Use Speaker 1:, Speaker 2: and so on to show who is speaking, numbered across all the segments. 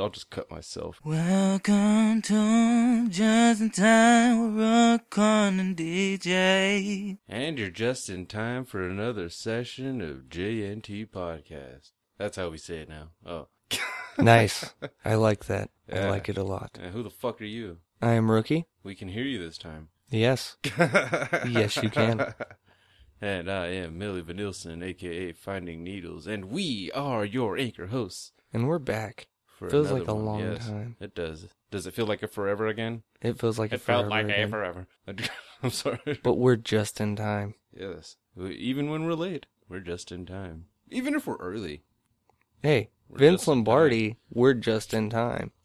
Speaker 1: I'll just cut myself.
Speaker 2: Welcome to Just in Time with Rockon and DJ.
Speaker 1: And you're just in time for another session of JNT Podcast. That's how we say it now. Oh.
Speaker 2: Nice. I like that.
Speaker 1: Yeah.
Speaker 2: I like it a lot.
Speaker 1: Uh, who the fuck are you?
Speaker 2: I am Rookie.
Speaker 1: We can hear you this time.
Speaker 2: Yes. Yes, you can.
Speaker 1: And I am Millie Vanilson, aka Finding Needles, and we are your anchor hosts.
Speaker 2: And we're back.
Speaker 1: For
Speaker 2: Feels like a
Speaker 1: one.
Speaker 2: long
Speaker 1: Yes,
Speaker 2: time.
Speaker 1: It does. Does it feel like a forever again?
Speaker 2: It feels like
Speaker 1: It,
Speaker 2: it
Speaker 1: felt like
Speaker 2: again.
Speaker 1: it forever. I'm sorry.
Speaker 2: But we're just in time.
Speaker 1: Yes. Even when we're late, we're just in time. Even if we're early.
Speaker 2: Hey,
Speaker 1: We're
Speaker 2: Vince Lombardi, we're just in time.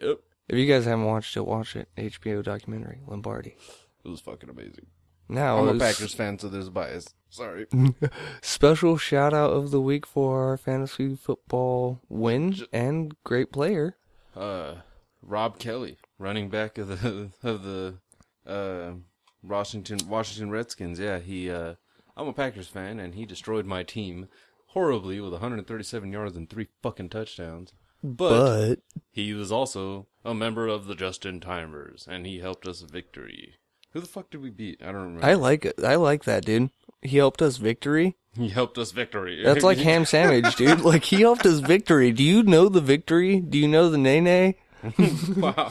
Speaker 1: Yep.
Speaker 2: If you guys haven't watched it, watch it. HBO documentary, Lombardi.
Speaker 1: It was fucking amazing.
Speaker 2: Now,
Speaker 1: I'm a Packers fan, so there's a bias. Sorry.
Speaker 2: special shout out of the week for our fantasy football win and great player.
Speaker 1: Uh, Rob Kelley, running back of the of the uh Washington Washington Redskins. Yeah, he. Uh, I'm a Packers fan, and he destroyed my team horribly with 137 yards and three fucking touchdowns. But, he was also a member of the Justin Timers, and he helped us victory. Who the fuck did we beat? I don't remember.
Speaker 2: I like it. I like that, dude. He helped us victory.
Speaker 1: he helped us victory.
Speaker 2: That's like ham sandwich, dude. Like he helped us victory. Do you know the victory? Do you know the nay nay?
Speaker 1: wow.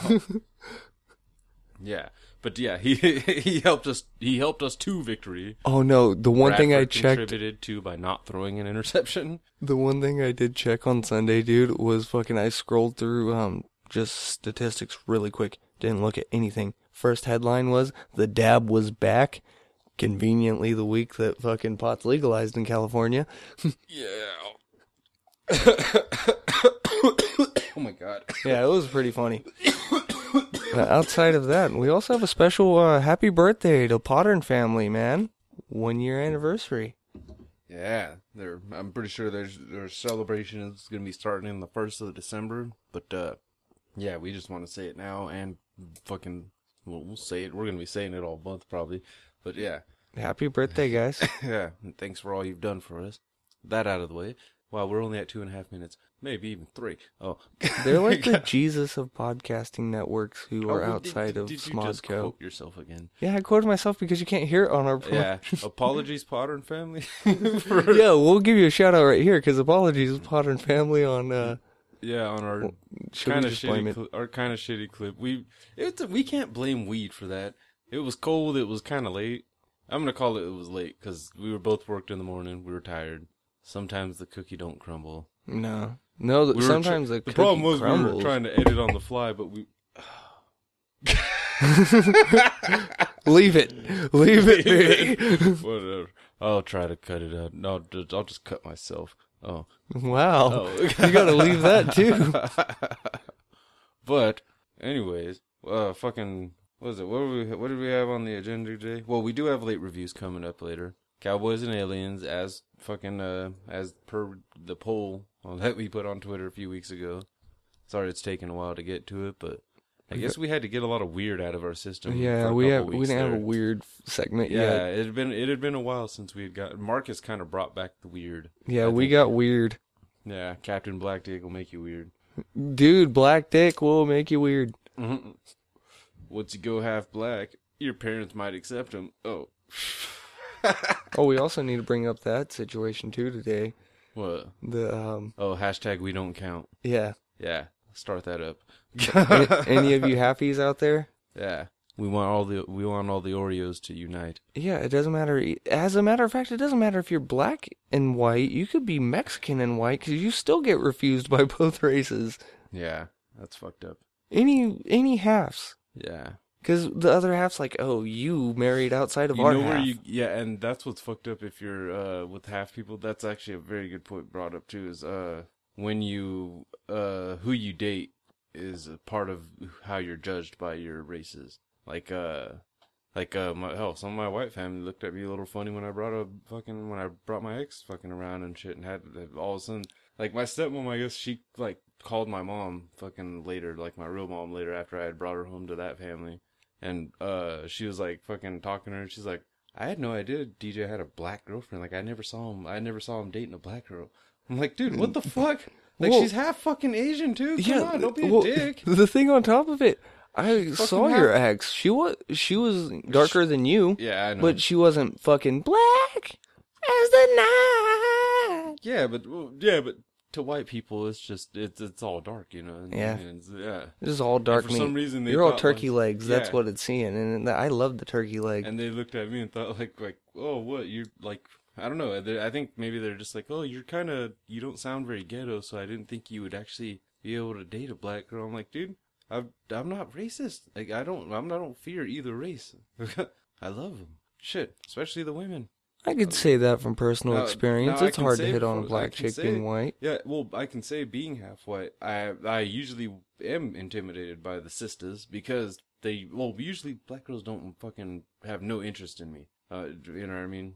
Speaker 1: yeah, but yeah, he he helped us. He helped us to victory.
Speaker 2: Oh no, the one thing I checked,
Speaker 1: contributed to by not throwing an interception.
Speaker 2: the one thing I did check on Sunday, dude, was fucking. I scrolled through um just statistics really quick. Didn't look at anything. First headline was the dab was back. Conveniently, the week that fucking pot's legalized in California.
Speaker 1: Yeah. oh my god.
Speaker 2: Yeah, it was pretty funny. Uh, outside of that, we also have a special uh, happy birthday to Potter family, man. One year anniversary.
Speaker 1: Yeah, there. I'm pretty sure there's their celebration is going to be starting in the first of December. But uh, yeah, we just want to say it now and fucking. Well, we'll say it. We're going to be saying it all month probably. But yeah,
Speaker 2: Happy birthday, guys.
Speaker 1: yeah. and Thanks for all you've done for us. That out of the way. Wow, we're only at two and a half minutes, maybe even three. Oh,
Speaker 2: They're like the Jesus of podcasting networks who
Speaker 1: Oh,
Speaker 2: are
Speaker 1: well,
Speaker 2: outside
Speaker 1: did,
Speaker 2: of
Speaker 1: did you just quote yourself again?
Speaker 2: Yeah, I quoted myself because you can't hear it on our pro-
Speaker 1: Yeah. Apologies, Potter and family.
Speaker 2: yeah, we'll give you a shout out right here because apologies, Potter and family on. uh
Speaker 1: yeah, on our
Speaker 2: Should
Speaker 1: kind of shitty,
Speaker 2: it?
Speaker 1: cli- our kind of shitty clip. We it's we can't blame weed for that. It was cold. It was kind of late. I'm gonna call it. It was late because we were both worked in the morning. We were tired. Sometimes the cookie don't crumble.
Speaker 2: No, no.
Speaker 1: We
Speaker 2: sometimes the,
Speaker 1: the problem was
Speaker 2: crumbles.
Speaker 1: we were trying to edit on the fly, but we
Speaker 2: Leave it, leave it be.
Speaker 1: whatever. I'll try to cut it out. No, I'll just cut myself. Oh,
Speaker 2: wow,
Speaker 1: Oh.
Speaker 2: you gotta leave that too.
Speaker 1: but anyways, uh, fucking what is it? What we what did we have on the agenda today? Well, we do have late reviews coming up later. Cowboys and Aliens, as fucking uh, as per the poll that we put on Twitter a few weeks ago. Sorry, it's taken a while to get to it, but I guess we had to get a lot of weird out of our system.
Speaker 2: Yeah, we have we didn't have a weird segment
Speaker 1: Yeah,
Speaker 2: yet.
Speaker 1: it had been it had been a while since we had got Marcus kind of brought back the weird.
Speaker 2: Yeah,
Speaker 1: I
Speaker 2: we
Speaker 1: think.
Speaker 2: got weird.
Speaker 1: Yeah, Captain Black Dick will make you weird.
Speaker 2: Dude, black dick will make you weird.
Speaker 1: Mhm. Once you go half black, your parents might accept him. Oh,
Speaker 2: Oh, we also need to bring up that situation too today.
Speaker 1: what?
Speaker 2: The um,
Speaker 1: Oh, hashtag we don't count.
Speaker 2: yeah.
Speaker 1: Yeah, start that up.
Speaker 2: A- Any of you happies out there?
Speaker 1: yeah, we want all the we want all the Oreos to unite.
Speaker 2: Yeah, it doesn't matter. As a matter of fact, it doesn't matter if you're black and white. You could be Mexican and white because you still get refused by both races.
Speaker 1: Yeah, that's fucked up.
Speaker 2: Any any halves.
Speaker 1: Yeah,
Speaker 2: Because the other half's like, oh, you married outside of
Speaker 1: you
Speaker 2: our
Speaker 1: know
Speaker 2: half.
Speaker 1: where you yeah, and that's what's fucked up if you're uh with half people. That's actually a very good point brought up too. Is uh when you uh who you date is a part of how you're judged by your races. Like uh like uh my hell, some of my white family looked at me a little funny when I brought a fucking when I brought my ex fucking around and shit and had all of a sudden like my stepmom I guess she like called my mom fucking later, like my real mom later after I had brought her home to that family. And uh she was like fucking talking to her and she's like I had no idea DJ had a black girlfriend. Like I never saw him I never saw him dating a black girl. I'm like, dude, what the fuck? Like
Speaker 2: Well-
Speaker 1: she's half fucking Asian too. Come
Speaker 2: yeah,
Speaker 1: on, don't be
Speaker 2: well,
Speaker 1: a dick.
Speaker 2: The thing on top of it, I saw
Speaker 1: half-
Speaker 2: your ex. She was she was darker than you,
Speaker 1: Yeah, I know.
Speaker 2: but she wasn't fucking black as the night.
Speaker 1: yeah, but yeah, but to white people, it's just it's it's all dark, you know. and-
Speaker 2: Yeah.
Speaker 1: and it's- yeah.
Speaker 2: Is all dark
Speaker 1: for
Speaker 2: meat.
Speaker 1: some reason they
Speaker 2: You're all turkey
Speaker 1: like-
Speaker 2: legs. That's
Speaker 1: yeah.
Speaker 2: what it's seeing, and I love the turkey leg.
Speaker 1: And they looked at me and thought like like oh what you're like I don't know. I think maybe they're just like oh you're kind of you don't sound very ghetto, so I didn't think you would actually be able to date a black girl. I'm like dude, I'm I'm not racist. Like I don't I'm I don't fear either race. I love them. Shit, especially the women.
Speaker 2: I could say that from personal
Speaker 1: Now-
Speaker 2: experience.
Speaker 1: now
Speaker 2: it's hard to hit on a black chick
Speaker 1: say-
Speaker 2: being white.
Speaker 1: Yeah, well, I can say being half white, I I usually am intimidated by the sisters because they well usually black girls don't fucking have no interest in me. Uh, you know what I mean?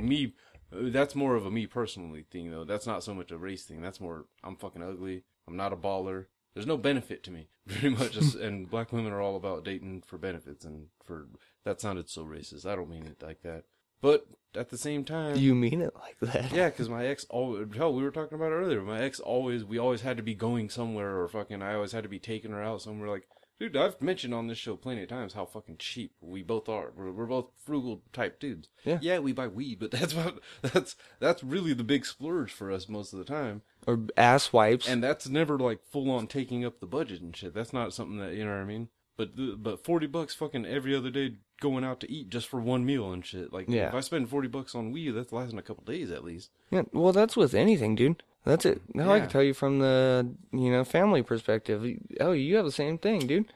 Speaker 1: Me, that's more of a me personally thing though. That's not so much a race thing. That's more I'm fucking ugly. I'm not a baller. There's no benefit to me, pretty much. And black women are all about dating for benefits and for that sounded so racist. I don't mean it like that, but at the same time,
Speaker 2: You mean it like that?
Speaker 1: yeah, because my ex always hell, we were talking about it earlier. My ex always we always had to be going somewhere or fucking I always had to be taking her out somewhere. Like, dude, I've mentioned on this show plenty of times how fucking cheap we both are. We're, we're both frugal type dudes.
Speaker 2: Yeah.
Speaker 1: yeah, we buy weed, but that's what that's that's really the big splurge for us most of the time.
Speaker 2: Or ass wipes.
Speaker 1: And that's never like full on taking up the budget and shit. That's not something that you know what I mean. But the, but forty bucks fucking every other day going out to eat just for one meal and shit. Like
Speaker 2: Yeah.
Speaker 1: if I spend forty bucks on weed, that's lasting a couple days at least.
Speaker 2: Yeah, well, that's with anything, dude. That's it. Now I can tell you from the you know family perspective. Oh, you have the same thing, dude.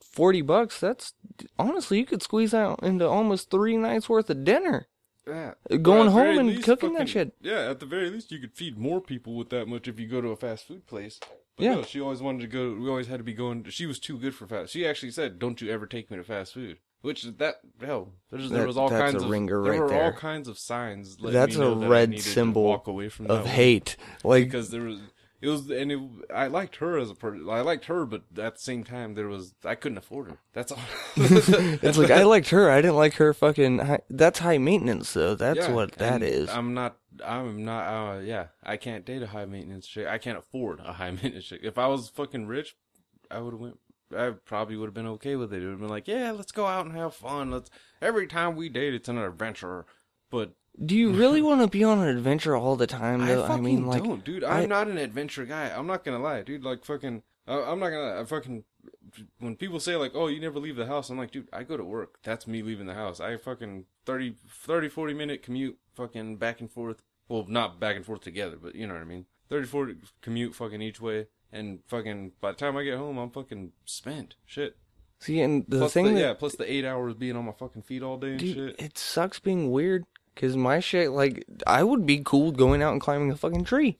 Speaker 2: Forty bucks. That's honestly, you could squeeze out into almost three nights worth of dinner.
Speaker 1: Yeah.
Speaker 2: Uh, going
Speaker 1: Or at very
Speaker 2: home and cooking that shit.
Speaker 1: Yeah, at the very least, you could feed more people with that much if you go to a fast food place. But
Speaker 2: Yeah.
Speaker 1: no, she always wanted to go. We always had to be going. She was too good for fast. She actually said, "Don't you ever take me to fast food." Which that hell, there's, there was all kinds of
Speaker 2: ringer
Speaker 1: there
Speaker 2: right
Speaker 1: were all kinds of signs.
Speaker 2: That's a
Speaker 1: that
Speaker 2: red symbol
Speaker 1: walk away from that
Speaker 2: Of
Speaker 1: one.
Speaker 2: hate, like
Speaker 1: because there was it was and it, I liked her as a person. I liked her, but at the same time, there was I couldn't afford her. That's all.
Speaker 2: it's like I liked her. I didn't like her. Fucking. High, that's high maintenance, though. That's
Speaker 1: Yeah,
Speaker 2: what that is.
Speaker 1: I'm not. I'm not. Uh, yeah, I can't date a high maintenance chick. I can't afford a high maintenance chick. If I was fucking rich, I would have went. I probably would have been okay with it. It would have been like, yeah, let's go out and have fun. Let's. Every time we date, it's an adventure. But
Speaker 2: Do you really want to be on an adventure all the time, though?
Speaker 1: I fucking
Speaker 2: mean, like,
Speaker 1: don't, dude. I'm
Speaker 2: I-
Speaker 1: not an adventure guy. I'm not gonna lie, dude. Like fucking. I- I'm not gonna. I fucking. When people say like, "Oh, you never leave the house," I'm like, dude, I go to work. That's me leaving the house. I fucking 30, 30 40 minute commute, fucking back and forth. Well, not back and forth together, but you know what I mean. 30, 40 commute, fucking each way, and fucking by the time I get home, I'm fucking spent. Shit.
Speaker 2: see, and the
Speaker 1: Plus
Speaker 2: thing
Speaker 1: the,
Speaker 2: that
Speaker 1: yeah, plus the eight hours being on my fucking feet all day and
Speaker 2: Dude,
Speaker 1: shit.
Speaker 2: it sucks being weird. Cause my shit, like, I would be cool going out and climbing a fucking tree.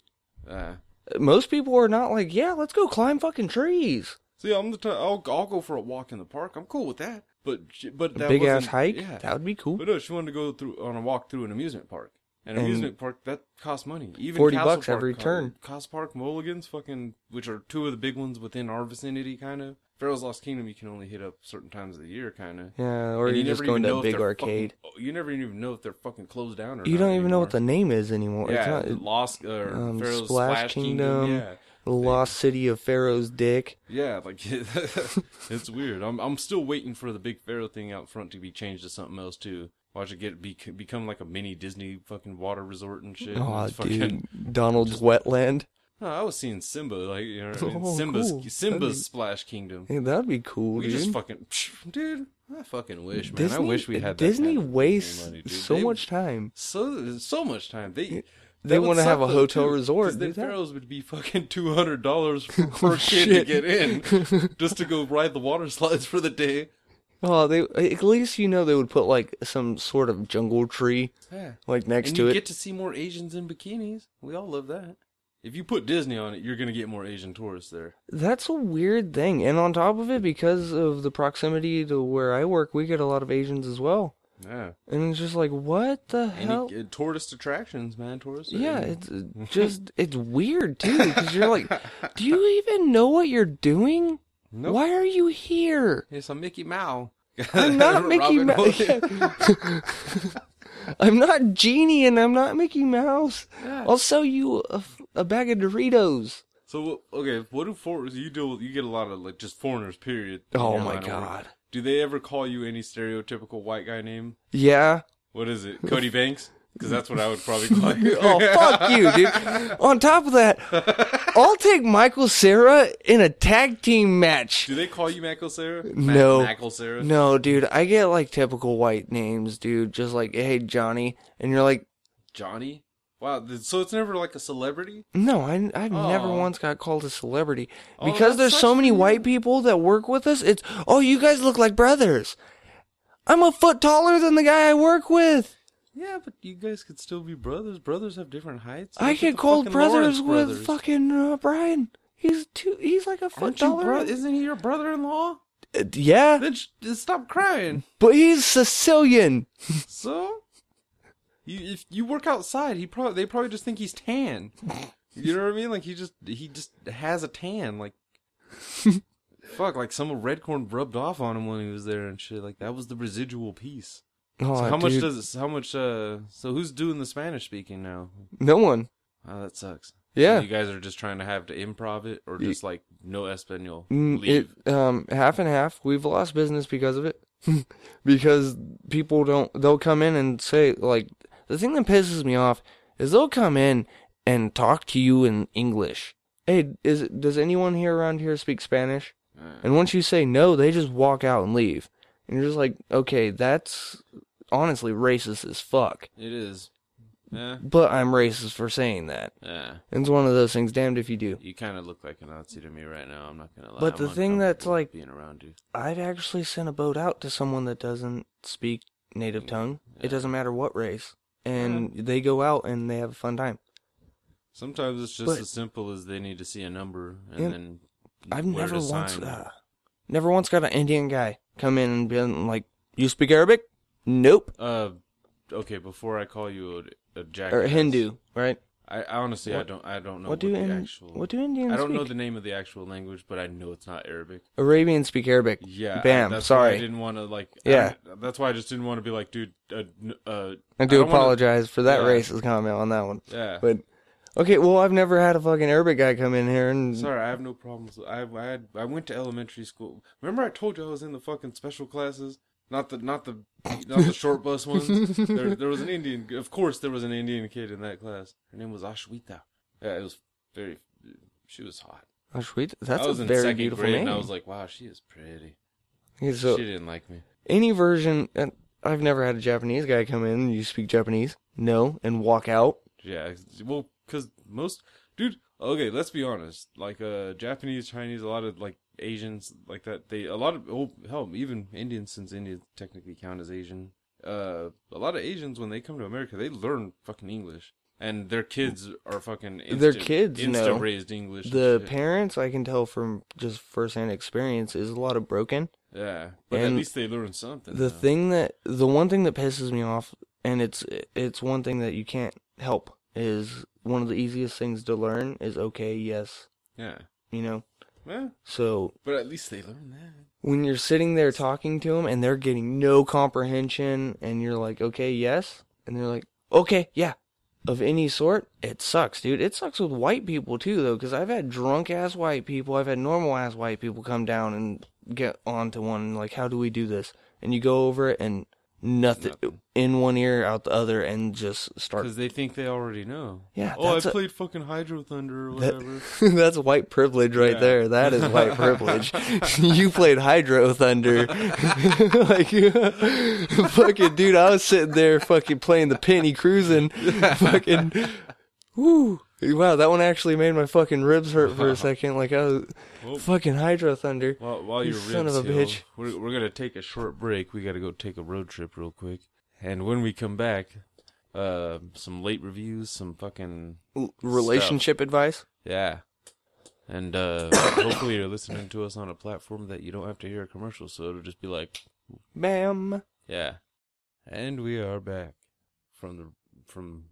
Speaker 1: Uh,
Speaker 2: Most people are not like, yeah, let's go climb fucking trees.
Speaker 1: See, I'm the t- I'll I'll go for a walk in the park. I'm cool with that. But she- but that
Speaker 2: big ass hike,
Speaker 1: Yeah.
Speaker 2: that would be cool.
Speaker 1: But no, she wanted to go through on a walk through an amusement park. An
Speaker 2: And-
Speaker 1: amusement park that costs money. Even
Speaker 2: 40
Speaker 1: Castle
Speaker 2: bucks
Speaker 1: Park
Speaker 2: every
Speaker 1: co-
Speaker 2: turn.
Speaker 1: Cost Park, Mulligan's, fucking, which are two of the big ones within our vicinity, kind of. Pharaoh's Lost Kingdom, you can only hit up certain times of the year, kind of.
Speaker 2: Yeah, or you just
Speaker 1: never
Speaker 2: go
Speaker 1: even
Speaker 2: into
Speaker 1: know
Speaker 2: a
Speaker 1: if
Speaker 2: big
Speaker 1: they're
Speaker 2: arcade.
Speaker 1: Fucking, you never even know if they're fucking closed down or not.
Speaker 2: You
Speaker 1: not
Speaker 2: don't even know what the
Speaker 1: anymore.
Speaker 2: name is anymore.
Speaker 1: Yeah,
Speaker 2: it's not
Speaker 1: Lost or
Speaker 2: um,
Speaker 1: Pharaoh's
Speaker 2: Splash. Kingdom.
Speaker 1: Yeah.
Speaker 2: the Lost City of Pharaoh's Dick.
Speaker 1: Yeah, like it's weird. I'm I'm still waiting for the big Pharaoh thing out front to be changed to something else too. Watch it get be, become like a mini Disney fucking water resort and shit.
Speaker 2: Oh,
Speaker 1: It's fucking,
Speaker 2: dude, Donald's Wetland.
Speaker 1: No, I was seeing Simba, like you know, what I mean?
Speaker 2: Oh,
Speaker 1: Simba's
Speaker 2: cool.
Speaker 1: Simba's
Speaker 2: be-
Speaker 1: Splash Kingdom.
Speaker 2: Hey, that'd be cool,
Speaker 1: We
Speaker 2: dude.
Speaker 1: just fucking, dude. I fucking wish, man.
Speaker 2: Disney,
Speaker 1: I wish we had that
Speaker 2: Disney wastes
Speaker 1: money,
Speaker 2: so
Speaker 1: They-
Speaker 2: much time.
Speaker 1: so so much time. They
Speaker 2: They wanna have a hotel
Speaker 1: too,
Speaker 2: resort,
Speaker 1: 'cause Then
Speaker 2: do that.
Speaker 1: Pharaohs would be fucking two hundred dollars per kid to get in, just to go ride the water slides for the day.
Speaker 2: Oh, they at least you know they would put like some sort of jungle tree
Speaker 1: Yeah.
Speaker 2: like next
Speaker 1: and
Speaker 2: to
Speaker 1: you
Speaker 2: it.
Speaker 1: get to see more Asians in bikinis. We all love that. If you put Disney on it, you're gonna get more Asian tourists there.
Speaker 2: That's a weird thing. And on top of it, because of the proximity to where I work, we get a lot of Asians as well.
Speaker 1: Yeah.
Speaker 2: And it's just like, what the hell?
Speaker 1: Any uh, tourist attractions, man. Tourists.
Speaker 2: Yeah, it's uh, just, it's weird too, because you're like, do you even know what you're doing?
Speaker 1: Nope.
Speaker 2: Why are you here?
Speaker 1: It's a Mickey Mouse.
Speaker 2: I'm not Mickey Mouse. I'm not Genie and I'm not Mickey Mouse.
Speaker 1: Yeah.
Speaker 2: I'll sell you a bag of Doritos.
Speaker 1: So okay, what do foreigners you deal? You get a lot of like just foreigners. Period.
Speaker 2: Oh my god.
Speaker 1: Do they ever call you any stereotypical white guy name?
Speaker 2: Yeah.
Speaker 1: What is it? Cody Banks? Because that's what I would probably call you.
Speaker 2: Oh fuck you, dude. On top of that, I'll take Michael Cera in a tag team match.
Speaker 1: Do they call you Michael Cera?
Speaker 2: No.
Speaker 1: Michael Cera.
Speaker 2: No, dude, I get like typical white names, dude. Just like, hey, Johnny, and you're like,
Speaker 1: Johnny. Wow. So it's never like a celebrity.
Speaker 2: no, I I've never
Speaker 1: oh.
Speaker 2: once got called a celebrity
Speaker 1: Oh,
Speaker 2: because there's so many white people that work with us. It's oh, you guys look like brothers. I'm a foot taller than the guy I work with.
Speaker 1: Yeah, but you guys could still be brothers. Brothers have different heights.
Speaker 2: I
Speaker 1: Look at
Speaker 2: get
Speaker 1: the
Speaker 2: called
Speaker 1: fucking
Speaker 2: brothers
Speaker 1: Lawrence
Speaker 2: with
Speaker 1: brothers.
Speaker 2: fucking uh, Brian. He's two. He's like a foot
Speaker 1: Aren't you
Speaker 2: taller.
Speaker 1: bro- Isn't he your brother-in-law?
Speaker 2: Uh, yeah,
Speaker 1: Then sh- just stop crying.
Speaker 2: but he's Sicilian.
Speaker 1: So, you, if you work outside, he probably they probably just think he's tan. You know what I mean? Like he just he just has a tan. Like fuck, like some red corn rubbed off on him when he was there and shit. Like that was the residual piece.
Speaker 2: Oh,
Speaker 1: So how much does it? How much? Uh, so who's doing the Spanish speaking now?
Speaker 2: no one?
Speaker 1: Oh, that sucks.
Speaker 2: Yeah.
Speaker 1: you guys are just trying to have to improv it, or just like no Espanol.
Speaker 2: Mm,
Speaker 1: Leave.
Speaker 2: It um half and half. We've lost business because of it. because people don't they'll come in and say like the thing that pisses me off is they'll come in and talk to you in English. Hey, is does anyone here around here speak Spanish?
Speaker 1: Uh,
Speaker 2: And once you say no, they just walk out and leave. And you're just like, okay, that's honestly racist as fuck.
Speaker 1: it is. Yeah,
Speaker 2: But I'm racist for saying that.
Speaker 1: yeah.
Speaker 2: And it's one of those things, damned if you do.
Speaker 1: You kind of look like a Nazi to me right now. I'm not gonna lie.
Speaker 2: But
Speaker 1: I'm
Speaker 2: the thing that's, like-
Speaker 1: being around you.
Speaker 2: I've actually sent a boat out to someone that doesn't speak native tongue. It doesn't matter what race. And they go out and they have a fun time.
Speaker 1: Sometimes it's just
Speaker 2: But-
Speaker 1: as simple as they need to see a number and
Speaker 2: Yeah.
Speaker 1: then.
Speaker 2: I've never once, uh, never once got an Indian guy come in and been like, "You speak Arabic?" Nope.
Speaker 1: Uh, okay. Before I call you a, a jackass,
Speaker 2: Or Hindu, right?
Speaker 1: I, I honestly I don't I don't know
Speaker 2: what
Speaker 1: what,
Speaker 2: do
Speaker 1: the
Speaker 2: in,
Speaker 1: actual.
Speaker 2: what do Indians
Speaker 1: I don't
Speaker 2: speak?
Speaker 1: know the name of the actual language, but I know it's not Arabic.
Speaker 2: Arabians speak Arabic.
Speaker 1: Yeah. I-
Speaker 2: Bam.
Speaker 1: that's why I
Speaker 2: sorry.
Speaker 1: didn't want to like.
Speaker 2: Yeah.
Speaker 1: I- that's why I just didn't want to be like, dude. Uh, n- uh,
Speaker 2: I do
Speaker 1: don't wanna-
Speaker 2: apologize for that
Speaker 1: Yeah.
Speaker 2: racist comment on that one.
Speaker 1: yeah.
Speaker 2: But okay, well, I've never had a fucking Arabic guy come in here and
Speaker 1: Sorry, I have no problems. I I had I went to elementary school. Remember I told you I was in the fucking special classes? Not the not the not the short bus ones. There there was an Indian. Of course, there was an Indian kid in that class. Her name was Ashwita. Yeah, it was very. She was hot.
Speaker 2: Ashwita. That's
Speaker 1: I was
Speaker 2: a
Speaker 1: in
Speaker 2: very
Speaker 1: second
Speaker 2: beautiful
Speaker 1: grade,
Speaker 2: name.
Speaker 1: and I was like, wow, she is pretty.
Speaker 2: Okay, so
Speaker 1: she didn't like me.
Speaker 2: any version, I've never had a Japanese guy come in you speak Japanese, no, and walk out.
Speaker 1: Yeah, well, because most dude. Okay, let's be honest. Like uh, Japanese, Chinese, a lot of like Asians like that. They a lot of oh hell, even Indians, since Indians technically count as Asian. Uh, a lot of Asians when they come to America, they learn fucking English, and their kids are fucking instant,
Speaker 2: Their kids
Speaker 1: instant
Speaker 2: know.
Speaker 1: raised English.
Speaker 2: The parents, I can tell from just firsthand experience, is a lot of broken.
Speaker 1: yeah, but at least they learn something.
Speaker 2: The
Speaker 1: though.
Speaker 2: thing that, the one thing that pisses me off, and it's it's one thing that you can't help, is one of the easiest things to learn is okay, yes,
Speaker 1: yeah,
Speaker 2: you know.
Speaker 1: Yeah,
Speaker 2: So
Speaker 1: but at least they learn that.
Speaker 2: when you're sitting there talking to them and they're getting no comprehension and you're like okay yes and they're like okay yeah of any sort it sucks dude. It sucks with white people too though because i've had drunk ass white people i've had normal ass white people come down and get onto one like how do we do this? And you go over it and nothing,
Speaker 1: Nothing.
Speaker 2: in one ear out the other and just start
Speaker 1: Because they think they already know.
Speaker 2: Yeah,
Speaker 1: Oh, I played fucking Hydro Thunder or
Speaker 2: That-
Speaker 1: whatever.
Speaker 2: That's white privilege right
Speaker 1: Yeah.
Speaker 2: there. That is white privilege. you played Hydro Thunder. like, fucking dude, I was sitting there fucking playing the penny cruising. fucking, woo. Wow, that one actually made my fucking ribs hurt for a second. Like, I was fucking Hydro Thunder.
Speaker 1: While, while
Speaker 2: You son
Speaker 1: ribs
Speaker 2: of a
Speaker 1: heal,
Speaker 2: bitch.
Speaker 1: we're we're gonna take a short break. We gotta go take a road trip real quick, and when we come back, uh, some late reviews, some fucking
Speaker 2: L- Relationship advice?
Speaker 1: yeah, and uh, hopefully you're listening to us on a platform that you don't have to hear a commercial, so it'll just be like,
Speaker 2: Bam.
Speaker 1: yeah, and we are back from the from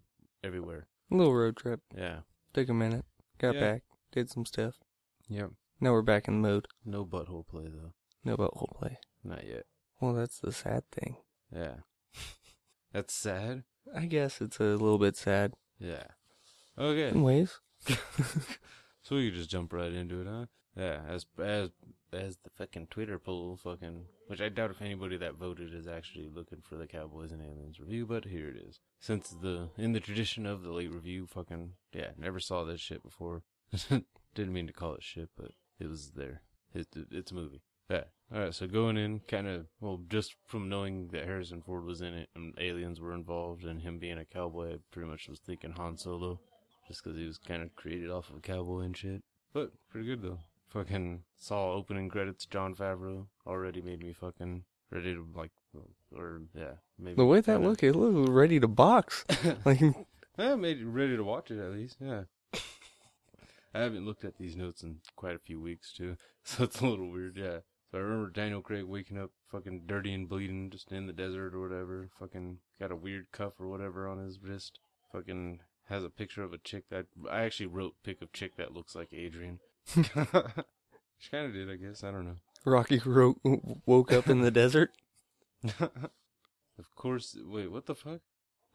Speaker 1: everywhere.
Speaker 2: Little road trip.
Speaker 1: Yeah,
Speaker 2: Took a minute. Got
Speaker 1: Yeah.
Speaker 2: back. Did some stuff.
Speaker 1: yep.
Speaker 2: Now we're back in the mode.
Speaker 1: No butthole play though,
Speaker 2: No butthole play.
Speaker 1: not yet.
Speaker 2: Well, that's the sad thing.
Speaker 1: Yeah. That's sad.
Speaker 2: I guess it's a little bit sad
Speaker 1: Yeah. Okay.
Speaker 2: in ways.
Speaker 1: So we could just jump right into it, huh? Yeah, as as as the fucking Twitter poll, fucking, which I doubt if anybody that voted is actually looking for the Cowboys and Aliens review, but here it is. Since the in the tradition of the late review, fucking yeah, never saw this shit before. Didn't mean to call it shit, but it was there. It, it, it's a movie. Yeah. All right. So going in, kind of, well, just from knowing that Harrison Ford was in it and aliens were involved, and him being a cowboy, I pretty much was thinking Han Solo, just because he was kind of created off of a cowboy and shit. But pretty good though. Fucking saw opening credits. Jon Favreau already made me fucking ready to like, or yeah, maybe
Speaker 2: The way that look, it looked ready to box. like,
Speaker 1: Yeah, made it ready to watch it at least. Yeah. I haven't looked at these notes in quite a few weeks too, so it's a little weird. Yeah. So I remember Daniel Craig waking up fucking dirty and bleeding, just in the desert or whatever. Fucking got a weird cuff or whatever on his wrist. Fucking has a picture of a chick that I actually wrote pick of chick that looks like Adrian. she kind of did, I guess. I don't know.
Speaker 2: Rocky ro- woke up in the desert.
Speaker 1: of course. Wait, what the fuck?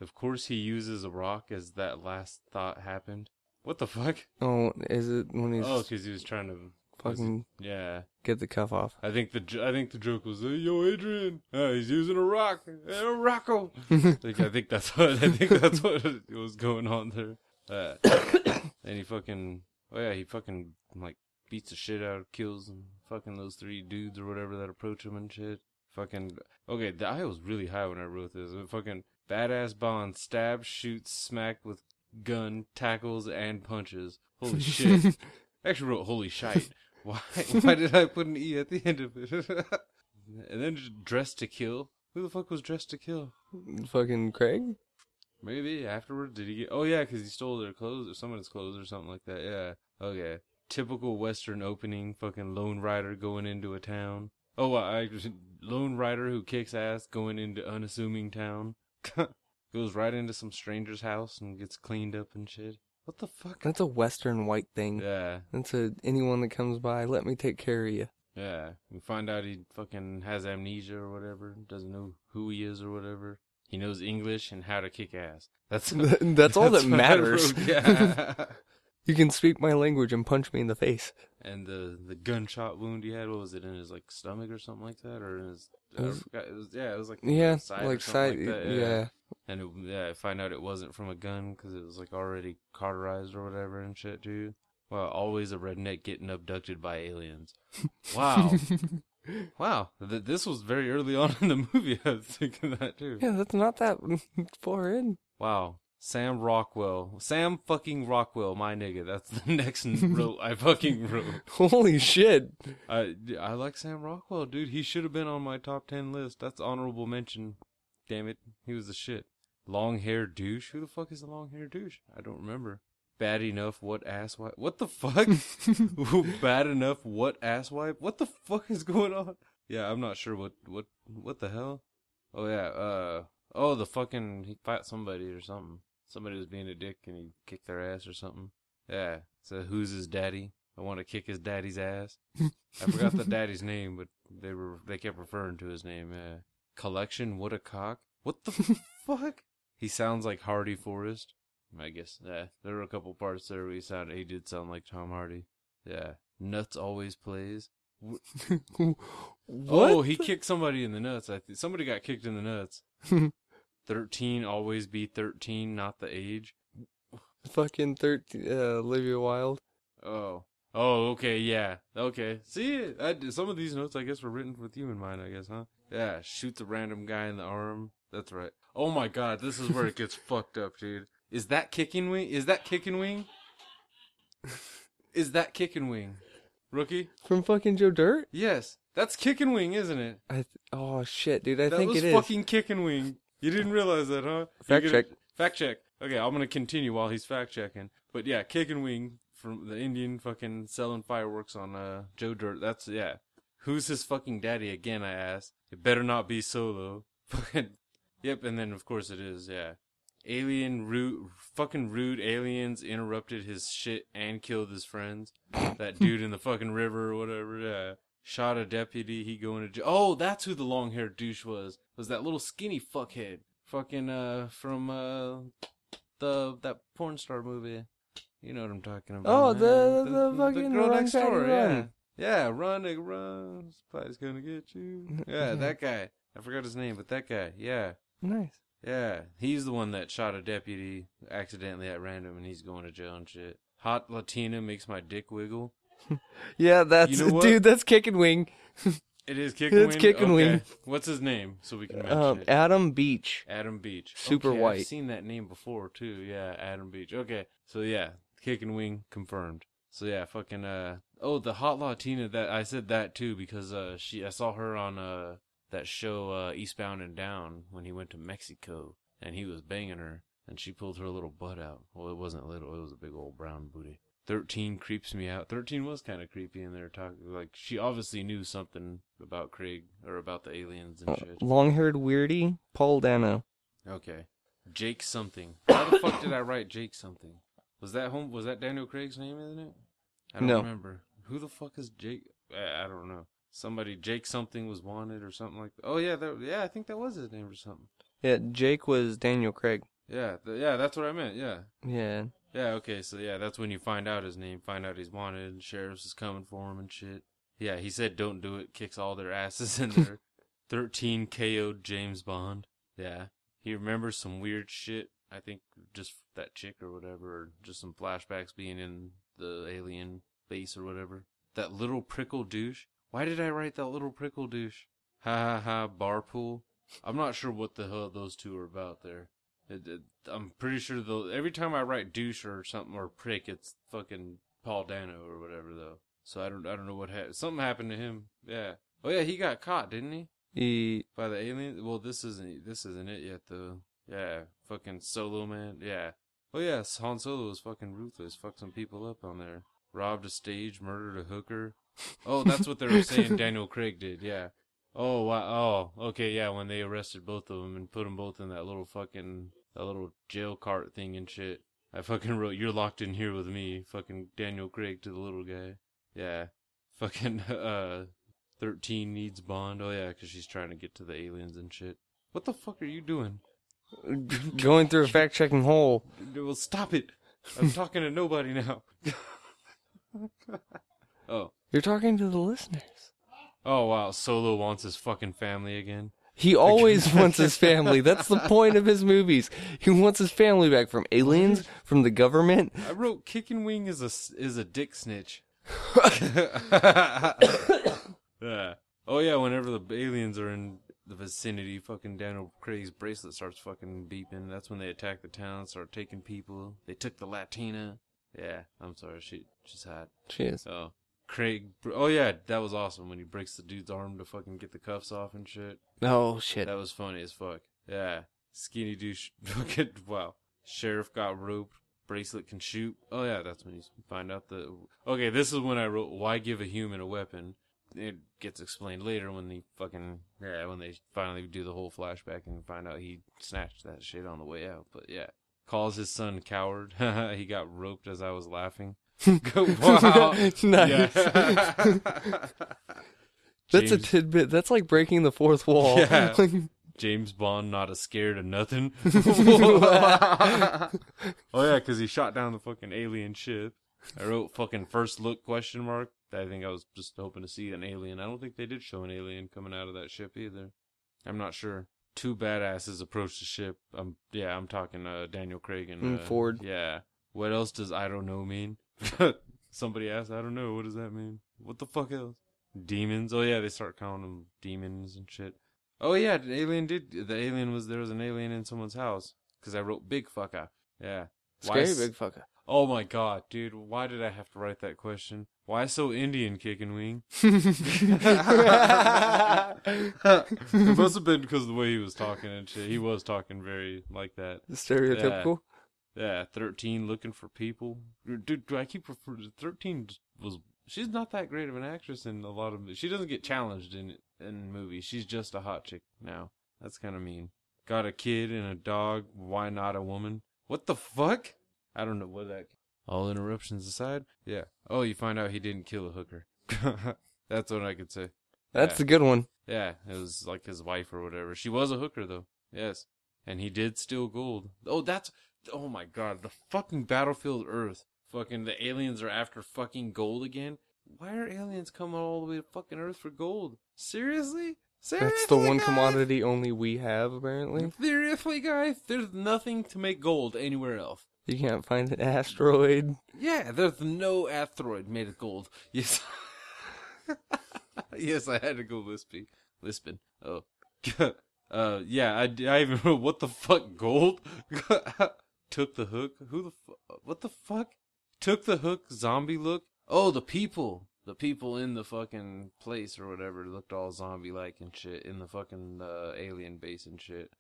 Speaker 1: Of course, he uses a rock as that last thought happened. What the fuck?
Speaker 2: Oh, is it when he's
Speaker 1: Oh, because he was trying to
Speaker 2: fucking
Speaker 1: Yeah,
Speaker 2: get the cuff off?
Speaker 1: I think the I think the joke was, hey, "Yo, Adrian, uh, he's using a rock, a rocko." like, I think that's what I think that's what was going on there. Uh, and he fucking, oh yeah, he fucking like beats the shit out, of, kills and fucking those three dudes or whatever that approach him and shit. Fucking okay, the, I was really high when I wrote this. Uh, Fucking badass Bond stabs, shoots, smack with gun, tackles, and punches. Holy shit! I actually wrote holy shite. Why? Why did I put an e at the end of it? and then just dressed to kill. Who the fuck was dressed to kill?
Speaker 2: fucking Craig.
Speaker 1: Maybe afterwards did he get? Oh yeah, because he stole their clothes or someone's clothes or something like that. Yeah. Okay. Typical Western opening. Fucking Lone Rider going into a town. Oh, I Lone Rider who kicks ass going into unassuming town. Goes right into some stranger's house and gets cleaned up and shit. What the fuck?
Speaker 2: That's a Western white thing.
Speaker 1: Yeah.
Speaker 2: That's a anyone that comes by. Let me take care of you.
Speaker 1: Yeah, we find out he fucking has amnesia or whatever, doesn't know who he is or whatever. He knows English and how to kick ass. That's
Speaker 2: That's all that matters.
Speaker 1: Yeah.
Speaker 2: You can speak my language and punch me in the face.
Speaker 1: and the the gunshot wound he had, what was it in his like stomach or something like that, or in his?
Speaker 2: It was-
Speaker 1: forgot, it was yeah, it was like
Speaker 2: Yeah,
Speaker 1: side
Speaker 2: like side.
Speaker 1: like that,
Speaker 2: yeah.
Speaker 1: And it, yeah, I find out it wasn't from a gun because it was like already cauterized or whatever and shit too. Well, always a redneck getting abducted by aliens. Wow. Wow, th- this was very early on in the movie. I was thinking that too.
Speaker 2: Yeah, that's not that far in.
Speaker 1: Wow, Sam Rockwell, Sam fucking Rockwell, my nigga. That's the next note I fucking wrote.
Speaker 2: Holy shit.
Speaker 1: I I like Sam Rockwell, dude. He should have been on my top ten list. That's honorable mention. Damn it, he was the shit. Long hair douche. Who the fuck is the long hair douche? I don't remember. Bad enough. What ass wipe? What the fuck? Bad enough. What ass wipe? What the fuck is going on? Yeah, I'm not sure what what what the hell. Oh yeah. Uh. Oh, the fucking he fought somebody or something. Somebody was being a dick and he kicked their ass or something. Yeah. So who's his daddy? I want to kick his daddy's ass. I forgot the daddy's name, but they were they kept referring to his name. Yeah. Collection. What a cock. What the fuck? He sounds like Hardy Forrest. I guess. Yeah. There were a couple parts there where he sounded. He did sound like Tom Hardy. Yeah. Nuts always plays.
Speaker 2: what?
Speaker 1: Oh, he kicked somebody in the nuts. I think somebody got kicked in the nuts. Thirteen always be thirteen, not the age.
Speaker 2: Fucking 13, uh, Olivia Wilde.
Speaker 1: Oh. Oh, okay, yeah. Okay. See, I, some of these notes, I guess, were written with you in mind, I guess, huh? Yeah, shoots a random guy in the arm. That's right. Oh my god, this is where it gets fucked up, dude. Is that kicking wing? Is that kicking wing? Is that kicking wing? Rookie?
Speaker 2: From fucking Joe Dirt?
Speaker 1: Yes. That's kicking wing, isn't it?
Speaker 2: I th- oh shit, dude, I
Speaker 1: that
Speaker 2: think
Speaker 1: was
Speaker 2: it is.
Speaker 1: fucking kicking wing. You didn't realize that, huh?
Speaker 2: Fact
Speaker 1: gonna-
Speaker 2: check.
Speaker 1: Fact check. Okay, I'm gonna continue while he's fact checking. But yeah, kicking wing from the Indian fucking selling fireworks on uh Joe Dirt. That's yeah. Who's his fucking daddy again? I asked. It better not be Solo. Fucking yep. And then of course it is. Yeah. Alien rude, fucking rude aliens interrupted his shit and killed his friends. that dude in the fucking river or whatever. Yeah. Shot a deputy. He going to jail. Oh, that's who the long haired douche was. Was that little skinny fuckhead fucking uh from uh the that porn star movie. You know what I'm talking about.
Speaker 2: Oh,
Speaker 1: man.
Speaker 2: the- the fucking
Speaker 1: girl
Speaker 2: Run,
Speaker 1: next door. Yeah, yeah, run, nigga, run. Somebody's gonna get you. Yeah, that guy. I forgot his name, but that guy. Yeah,
Speaker 2: Nice.
Speaker 1: Yeah. He's the one that shot a deputy accidentally at random, and he's going to jail and shit. Hot Latina makes my dick wiggle.
Speaker 2: Yeah, that's
Speaker 1: You know
Speaker 2: dude. That's Kicking Wing.
Speaker 1: It is kicking
Speaker 2: It's
Speaker 1: wing.
Speaker 2: Kick and
Speaker 1: okay.
Speaker 2: Wing.
Speaker 1: What's his name? So we can mention
Speaker 2: Um,
Speaker 1: it.
Speaker 2: Adam Beach.
Speaker 1: Adam Beach.
Speaker 2: Super
Speaker 1: okay, I've
Speaker 2: white.
Speaker 1: seen that name before too. Yeah, Adam Beach. Okay, so yeah, kicking wing confirmed. So yeah, fucking uh oh the hot Latina that I said that too because uh she I saw her on uh that show uh Eastbound and Down when he went to Mexico and he was banging her and she pulled her little butt out. Well, it wasn't little; it was a big old brown booty. Thirteen creeps me out. Thirteen was kind of creepy in there talking like she obviously knew something about Craig or about the aliens and
Speaker 2: Uh,
Speaker 1: shit.
Speaker 2: long-haired weirdy. Paul Dano.
Speaker 1: Okay. Jake something. How the fuck did I write Jake something? Was that home? Was that Daniel Craig's name Isn't it? I don't
Speaker 2: No.
Speaker 1: remember. Who the fuck is Jake? I I don't know. Somebody Jake something was wanted or something like. That. Oh yeah, that, yeah. I think that was his name or something.
Speaker 2: Yeah, Jake was Daniel Craig.
Speaker 1: Yeah, th- yeah. That's what I meant. Yeah,
Speaker 2: Yeah.
Speaker 1: yeah. Okay, so yeah, that's when you find out his name, find out he's wanted, and sheriffs is coming for him and shit. Yeah, he said don't do it. Kicks all their asses in there. Thirteen KO'd James Bond. Yeah, he remembers some weird shit. I think just that chick or whatever, or just some flashbacks being in the alien base or whatever. That little prickle douche. Why did I write that little prickle douche? Ha ha ha. Barpool. I'm not sure what the hell those two are about there. It, it, I'm pretty sure though. Every time I write douche or something or prick, it's fucking Paul Dano or whatever though. So I don't I don't know what happened. Something happened to him. Yeah. Oh yeah, he got caught, didn't he?
Speaker 2: He
Speaker 1: By the alien? Well, this isn't this isn't it yet though. Yeah, fucking Solo man. Yeah. Oh yeah, Han Solo was fucking ruthless. Fucked some people up on there. Robbed a stage, murdered a hooker. Oh, that's what they were saying. Daniel Craig did. Yeah. Oh wow. Oh, okay. Yeah, when they arrested both of them and put them both in that little fucking that little jail cart thing and shit. I fucking wrote, "You're locked in here with me." Fucking Daniel Craig to the little guy. Yeah. Fucking uh, thirteen needs Bond. Oh yeah, 'cause she's trying to get to the aliens and shit. What the fuck are you doing?
Speaker 2: going through a fact-checking hole.
Speaker 1: Well, stop it. I'm talking to nobody now. oh.
Speaker 2: You're talking to the listeners.
Speaker 1: Oh wow, Solo wants his fucking family again.
Speaker 2: He always wants his family. That's the point of his movies. He wants his family back from aliens, from the government.
Speaker 1: I wrote Kicking Wing is a is a dick snitch. yeah. Oh yeah, whenever the aliens are in the vicinity, fucking Daniel Craig's bracelet starts fucking beeping. That's when they attack the town, start taking people. They took the Latina. Yeah, I'm sorry, she she's hot.
Speaker 2: She is.
Speaker 1: Oh, Craig. Oh yeah, that was awesome when he breaks the dude's arm to fucking get the cuffs off and shit.
Speaker 2: Oh shit.
Speaker 1: That was funny as fuck. Yeah. Skinny douche. Fucking wow. Sheriff got roped. Bracelet can shoot. Oh yeah, that's when you find out the. Okay, this is when I wrote, "Why give a human a weapon?" It gets explained later when they fucking yeah when they finally do the whole flashback and find out he snatched that shit on the way out. But yeah, calls his son coward. he got roped as I was laughing. wow.
Speaker 2: nice. That's a
Speaker 1: James-
Speaker 2: tidbit. That's like breaking the fourth wall.
Speaker 1: Yeah. James Bond not a scared of nothing. oh yeah, because he shot down the fucking alien ship. I wrote fucking first look question mark. I think I was just hoping to see an alien. I don't think they did show an alien coming out of that ship either. I'm not sure. Two badasses approach the ship. Um, yeah, I'm talking uh, Daniel Craig and
Speaker 2: Mm,
Speaker 1: uh,
Speaker 2: Ford.
Speaker 1: Yeah. What else does I don't know mean? Somebody asked, I don't know. What does that mean? What the fuck else? Demons. Oh yeah, they start calling them demons and shit. Oh yeah, the alien did. The alien was there was an alien in someone's house because I wrote big fucker. Yeah. Why
Speaker 2: Scary big fucker.
Speaker 1: Oh my god, dude! Why did I have to write that question? Why so Indian kicking wing? it must have been because of the way he was talking and shit. He was talking very like that.
Speaker 2: Stereotypical.
Speaker 1: Yeah, thirteen looking for people. Dude, do I keep referring to thirteen? Was she's not that great of an actress in a lot of. She doesn't get challenged in in movies. She's just a hot chick now. That's kind of mean. Got a kid and a dog. Why not a woman? What the fuck? I don't know what that. All interruptions aside, yeah. Oh, you find out he didn't kill a hooker. That's what I could say.
Speaker 2: That's
Speaker 1: Yeah.
Speaker 2: the good one.
Speaker 1: Yeah, it was like his wife or whatever. She was a hooker though. Yes. and he did steal gold. Oh, that's oh my god, the fucking battlefield Earth. Fucking the aliens are after fucking gold again. Why are aliens coming all the way to fucking Earth for gold? Seriously? Seriously?
Speaker 2: That's the one
Speaker 1: guys?
Speaker 2: commodity only we have, apparently.
Speaker 1: Seriously, guys? There's nothing to make gold anywhere else.
Speaker 2: You can't find an asteroid.
Speaker 1: Yeah, there's no asteroid made of gold. Yes. yes, I had to go lisping. Lisping. Oh. uh, yeah, I, I even wrote, what the fuck, gold? Took the hook? Who the fuck? What the fuck? Took the hook, zombie look? Oh, the people. The people in the fucking place or whatever looked all zombie like and shit in the fucking uh, alien base and shit.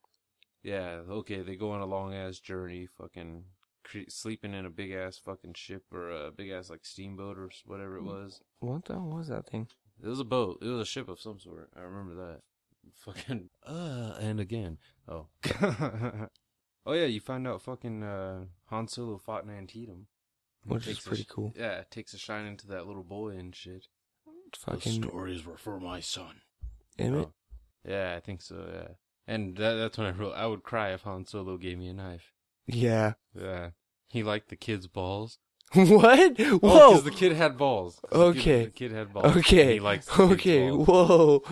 Speaker 1: Yeah, okay, they go on a long ass journey, fucking cre- sleeping in a big ass fucking ship or a big ass like steamboat or whatever it was.
Speaker 2: What the hell was that thing?
Speaker 1: It was a boat. It was a ship of some sort. I remember that. Fucking uh and again. Oh. oh yeah, you find out fucking uh Han Solo fought in Antietam.
Speaker 2: Which is pretty
Speaker 1: sh-
Speaker 2: cool.
Speaker 1: Yeah, takes a shine into that little boy and shit.
Speaker 2: Fucking
Speaker 1: stories were for my son.
Speaker 2: Emmett.
Speaker 1: Oh. Yeah, I think so, yeah. And that, that's when I wrote I would cry if Han Solo gave me a knife.
Speaker 2: Yeah.
Speaker 1: Yeah. He liked the kid's balls.
Speaker 2: what?
Speaker 1: Oh,
Speaker 2: Whoa.
Speaker 1: because the kid had balls. The kid-
Speaker 2: Okay.
Speaker 1: The kid, had balls.
Speaker 2: okay.
Speaker 1: He likes the kid's
Speaker 2: okay.
Speaker 1: balls.
Speaker 2: Whoa.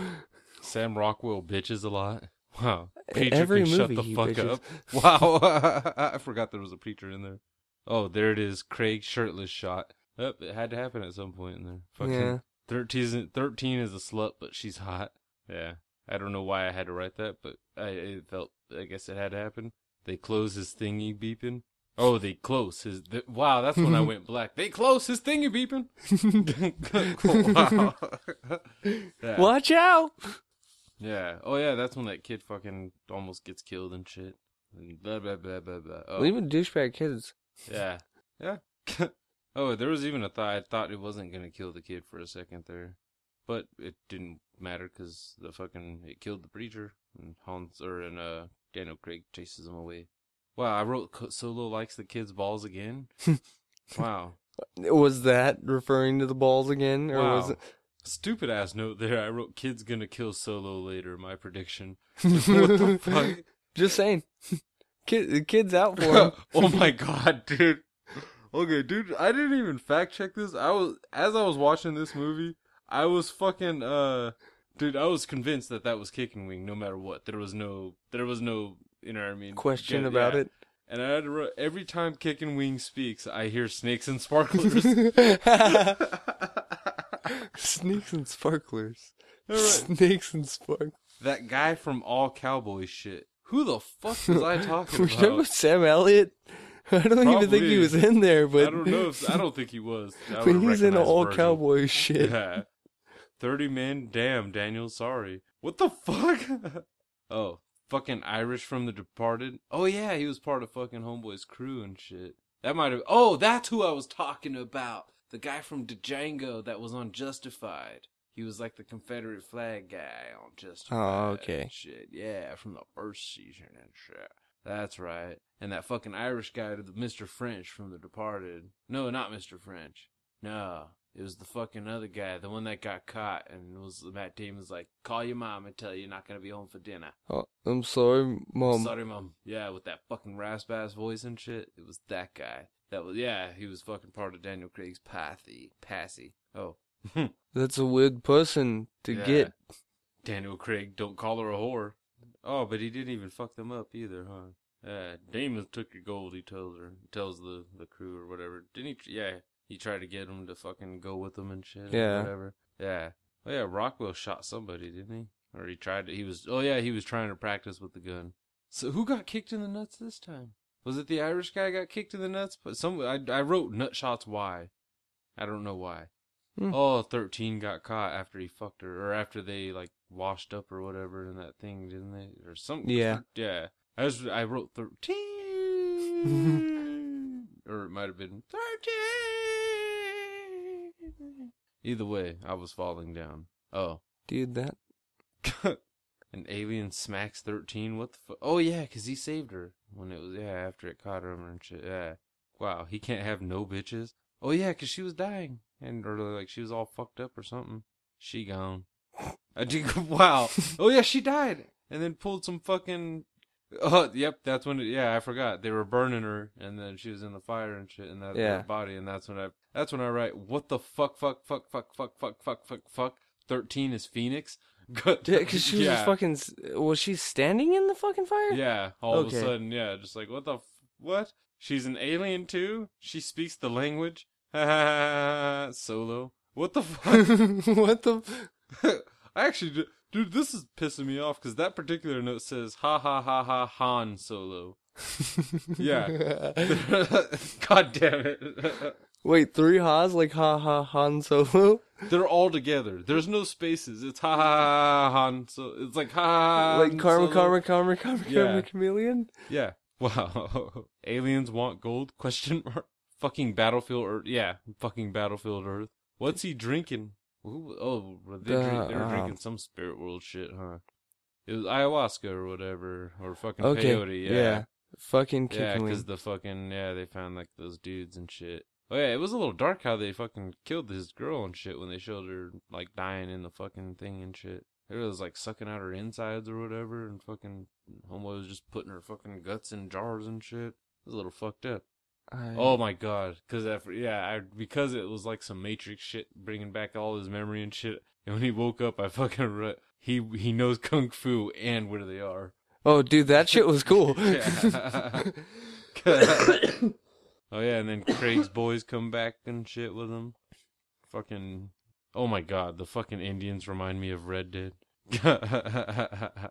Speaker 1: Sam Rockwell bitches a lot. Wow. Preacher
Speaker 2: Every
Speaker 1: can shut the fuck
Speaker 2: bitches.
Speaker 1: up. Wow. I forgot there was a preacher in there. Oh, there it is. Craig shirtless shot. Yep, it had to happen at some point in there. Fucking
Speaker 2: Yeah.
Speaker 1: 13, is- 13 is a slut, but she's hot. Yeah. I don't know why I had to write that, but I it felt, I guess it had to happen. They close his thingy beeping. Oh, they close his. Th- wow, that's when I went black. They close his thingy beeping. wow. yeah.
Speaker 2: Watch out.
Speaker 1: Yeah. Oh yeah, that's when that kid fucking almost gets killed and shit. And blah blah blah blah blah. Oh,
Speaker 2: it douchebag kids.
Speaker 1: yeah. Yeah. oh, there was even a thought. I thought it wasn't gonna kill the kid for a second there, but it didn't matter because the fucking it killed the preacher and Hans or and uh Daniel Craig chases him away. Wow, I wrote Solo likes the kid's balls again. wow.
Speaker 2: Was that referring to the balls again, or
Speaker 1: Wow.
Speaker 2: was it?
Speaker 1: Stupid ass note there. I wrote kid's gonna kill Solo later. My prediction. what the fuck?
Speaker 2: Just saying. Kid, the kid's out for him.
Speaker 1: oh my god, dude. Okay, dude, I didn't even fact check this. I was as I was watching this movie, I was fucking uh dude, I was convinced that that was Kicking Wing no matter what. There was no there was no you know what I mean
Speaker 2: Question
Speaker 1: Yeah,
Speaker 2: about
Speaker 1: yeah.
Speaker 2: it.
Speaker 1: And I had to write, every time Kicking Wing speaks, I hear snakes and sparklers.
Speaker 2: Snakes and sparklers. Snakes and sparklers.
Speaker 1: that guy from All Cowboy shit. Who the fuck was I talking about?
Speaker 2: with Sam Elliott? I don't even think he was in there, but
Speaker 1: I don't know if I don't think he was. I
Speaker 2: but he's in all
Speaker 1: Virgil.
Speaker 2: cowboy shit.
Speaker 1: Yeah. 30 men. Damn, Daniel, sorry. What the fuck? oh, fucking Irish from The Departed. Oh, yeah, he was part of fucking Homeboy's crew and shit. That might have. Oh, that's who I was talking about. The guy from Django that was on Justified. He was like the Confederate flag guy on Justified.
Speaker 2: Oh, okay.
Speaker 1: and Shit, yeah, from the first season and shit. That's right. And that fucking Irish guy to the Mr. French from The Departed. No, not Mr. French. No, it was the fucking other guy, the one that got caught, and it was Matt Damon's like, call your mom and tell you you're not gonna be home for dinner.
Speaker 2: Oh, I'm sorry, mom.
Speaker 1: Sorry, mom. Yeah, with that fucking rasp ass voice and shit. It was that guy. That was yeah. He was fucking part of Daniel Craig's Pathy, Passy. Oh,
Speaker 2: That's a weird person to
Speaker 1: yeah.
Speaker 2: get.
Speaker 1: Daniel Craig. Don't call her a whore. Oh, but he didn't even fuck them up either, huh? Yeah, Damon took your gold. He tells her, tells the the crew or whatever. Didn't he? Yeah, he tried to get him to fucking go with him and shit.
Speaker 2: Yeah.
Speaker 1: or whatever. Yeah. Oh yeah, Rockwell shot somebody, didn't he? Or he tried to. He was. Oh yeah, he was trying to practice with the gun. So who got kicked in the nuts this time? Was it the Irish guy got kicked in the nuts? But some I I wrote nut shots. Why? I don't know why.
Speaker 2: Hmm.
Speaker 1: Oh, 13 got caught after he fucked her, or after they like washed up or whatever in that thing, didn't they? Or something.
Speaker 2: Yeah.
Speaker 1: Yeah. I was I wrote 13, or it might have been 13. Either way, I was falling down. Oh.
Speaker 2: Dude, that.
Speaker 1: An alien smacks 13? What the fuck? Oh, yeah, because he saved her when it was, yeah, after it caught her and shit. Yeah. Wow, he can't have no bitches? Oh, yeah, because she was dying. And, or like, she was all fucked up or something. She gone. I did, wow. Oh, yeah, she died. And then pulled some fucking, Oh, yep, that's when. It, yeah, I forgot they were burning her, and then she was in the fire and shit, and that
Speaker 2: Yeah.
Speaker 1: body, and that's when I. That's when I write, what the fuck, fuck, fuck, fuck, fuck, fuck, fuck, fuck, fuck. Thirteen is Phoenix.
Speaker 2: Yeah, because she was
Speaker 1: yeah.
Speaker 2: fucking. Was she standing in the fucking fire?
Speaker 1: Yeah, all of a sudden, yeah, just like what the f- what? She's an alien too. She speaks the language. Ha ha ha solo. What the fuck?
Speaker 2: what the?
Speaker 1: I actually, dude, this is pissing me off because that particular note says ha ha ha ha Han Solo. Yeah. God damn it.
Speaker 2: Wait, three ha's like ha ha Han Solo?
Speaker 1: They're all together. There's no spaces. It's ha ha ha ha Han. So it's like ha ha.
Speaker 2: like karma,
Speaker 1: Solo.
Speaker 2: karma, karma, karma,
Speaker 1: Yeah.
Speaker 2: karma, chameleon?
Speaker 1: Yeah. Wow. Aliens want gold? Question mark. Fucking Battlefield Earth. Yeah. Fucking Battlefield Earth. What's he drinking? Who, oh, they, drink, they were
Speaker 2: Uh,
Speaker 1: drinking some spirit world shit, huh? It was ayahuasca or whatever, or fucking
Speaker 2: Okay.
Speaker 1: peyote.
Speaker 2: yeah.
Speaker 1: Yeah.
Speaker 2: Fucking
Speaker 1: Yeah, because the fucking yeah, they found like those dudes and shit. Oh yeah, it was a little dark how they fucking killed this girl and shit when they showed her like dying in the fucking thing and shit. It was like sucking out her insides or whatever, and fucking homo was just putting her fucking guts in jars and shit. It was a little fucked up.
Speaker 2: I,
Speaker 1: Oh my god, because after yeah, I, because it was like some Matrix shit, bringing back all his memory and shit. And when he woke up, I fucking re- he he knows kung fu and where they are.
Speaker 2: oh, dude, that shit was cool.
Speaker 1: Oh yeah, and then Craig's boys come back and shit with him. Fucking oh my god, the fucking Indians remind me of Red Dead.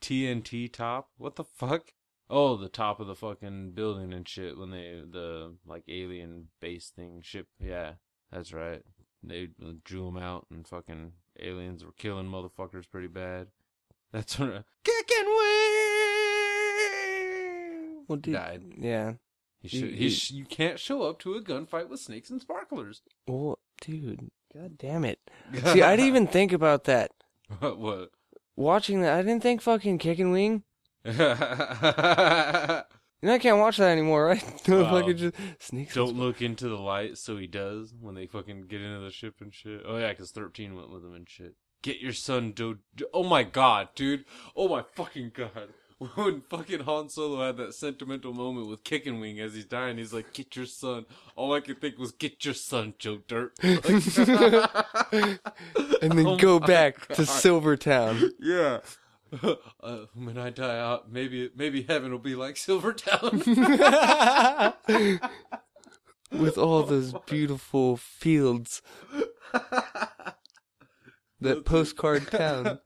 Speaker 1: TNT top? What the fuck? Oh, the top of the fucking building and shit when they the like alien base thing ship. Yeah, that's right. They drew them out and fucking aliens were killing motherfuckers pretty bad. That's when kicking wing
Speaker 2: well, dude,
Speaker 1: died.
Speaker 2: yeah.
Speaker 1: He should,
Speaker 2: He-
Speaker 1: sh- you can't show up to a gunfight with snakes and sparklers.
Speaker 2: Well, dude, god damn it. See, I didn't even think about that.
Speaker 1: what? what?
Speaker 2: Watching that, I didn't think fucking kicking wing.
Speaker 1: Don't
Speaker 2: And I can't watch that anymore, right? No,
Speaker 1: Wow.
Speaker 2: fucking just snakes.
Speaker 1: Don't look into the light, so he does when they fucking get into the ship and shit. Oh yeah, 'cause thirteen went with him and shit. Get your son, dude. Oh my god, dude. Oh my fucking god. When fucking Han Solo had that sentimental moment with Kicking Wing as he's dying, he's like, "Get your son." All I could think was, "Get your son, Joe Dirt." Like-
Speaker 2: and then
Speaker 1: Oh
Speaker 2: go back to
Speaker 1: God.
Speaker 2: Silvertown.
Speaker 1: Yeah. Uh, when I die out, maybe maybe heaven will be like Silvertown.
Speaker 2: With all those beautiful fields. That postcard town.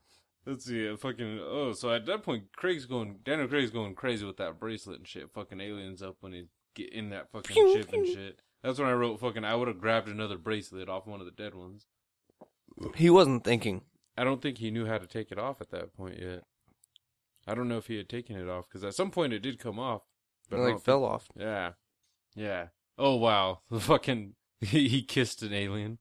Speaker 1: Let's see, uh, fucking oh, so at that point, Craig's going, Daniel Craig's going crazy with that bracelet and shit. Fucking aliens up when he get in that fucking
Speaker 2: Pew,
Speaker 1: ship and shit. That's when I wrote fucking. I would have grabbed another bracelet off one of the dead ones.
Speaker 2: He wasn't thinking.
Speaker 1: I don't think he knew how to take it off at that point yet. I don't know if he had taken it off because at some point it did come off.
Speaker 2: but
Speaker 1: It
Speaker 2: like
Speaker 1: don't
Speaker 2: fell off.
Speaker 1: Yeah. Yeah. Oh wow. The fucking he, he kissed an alien.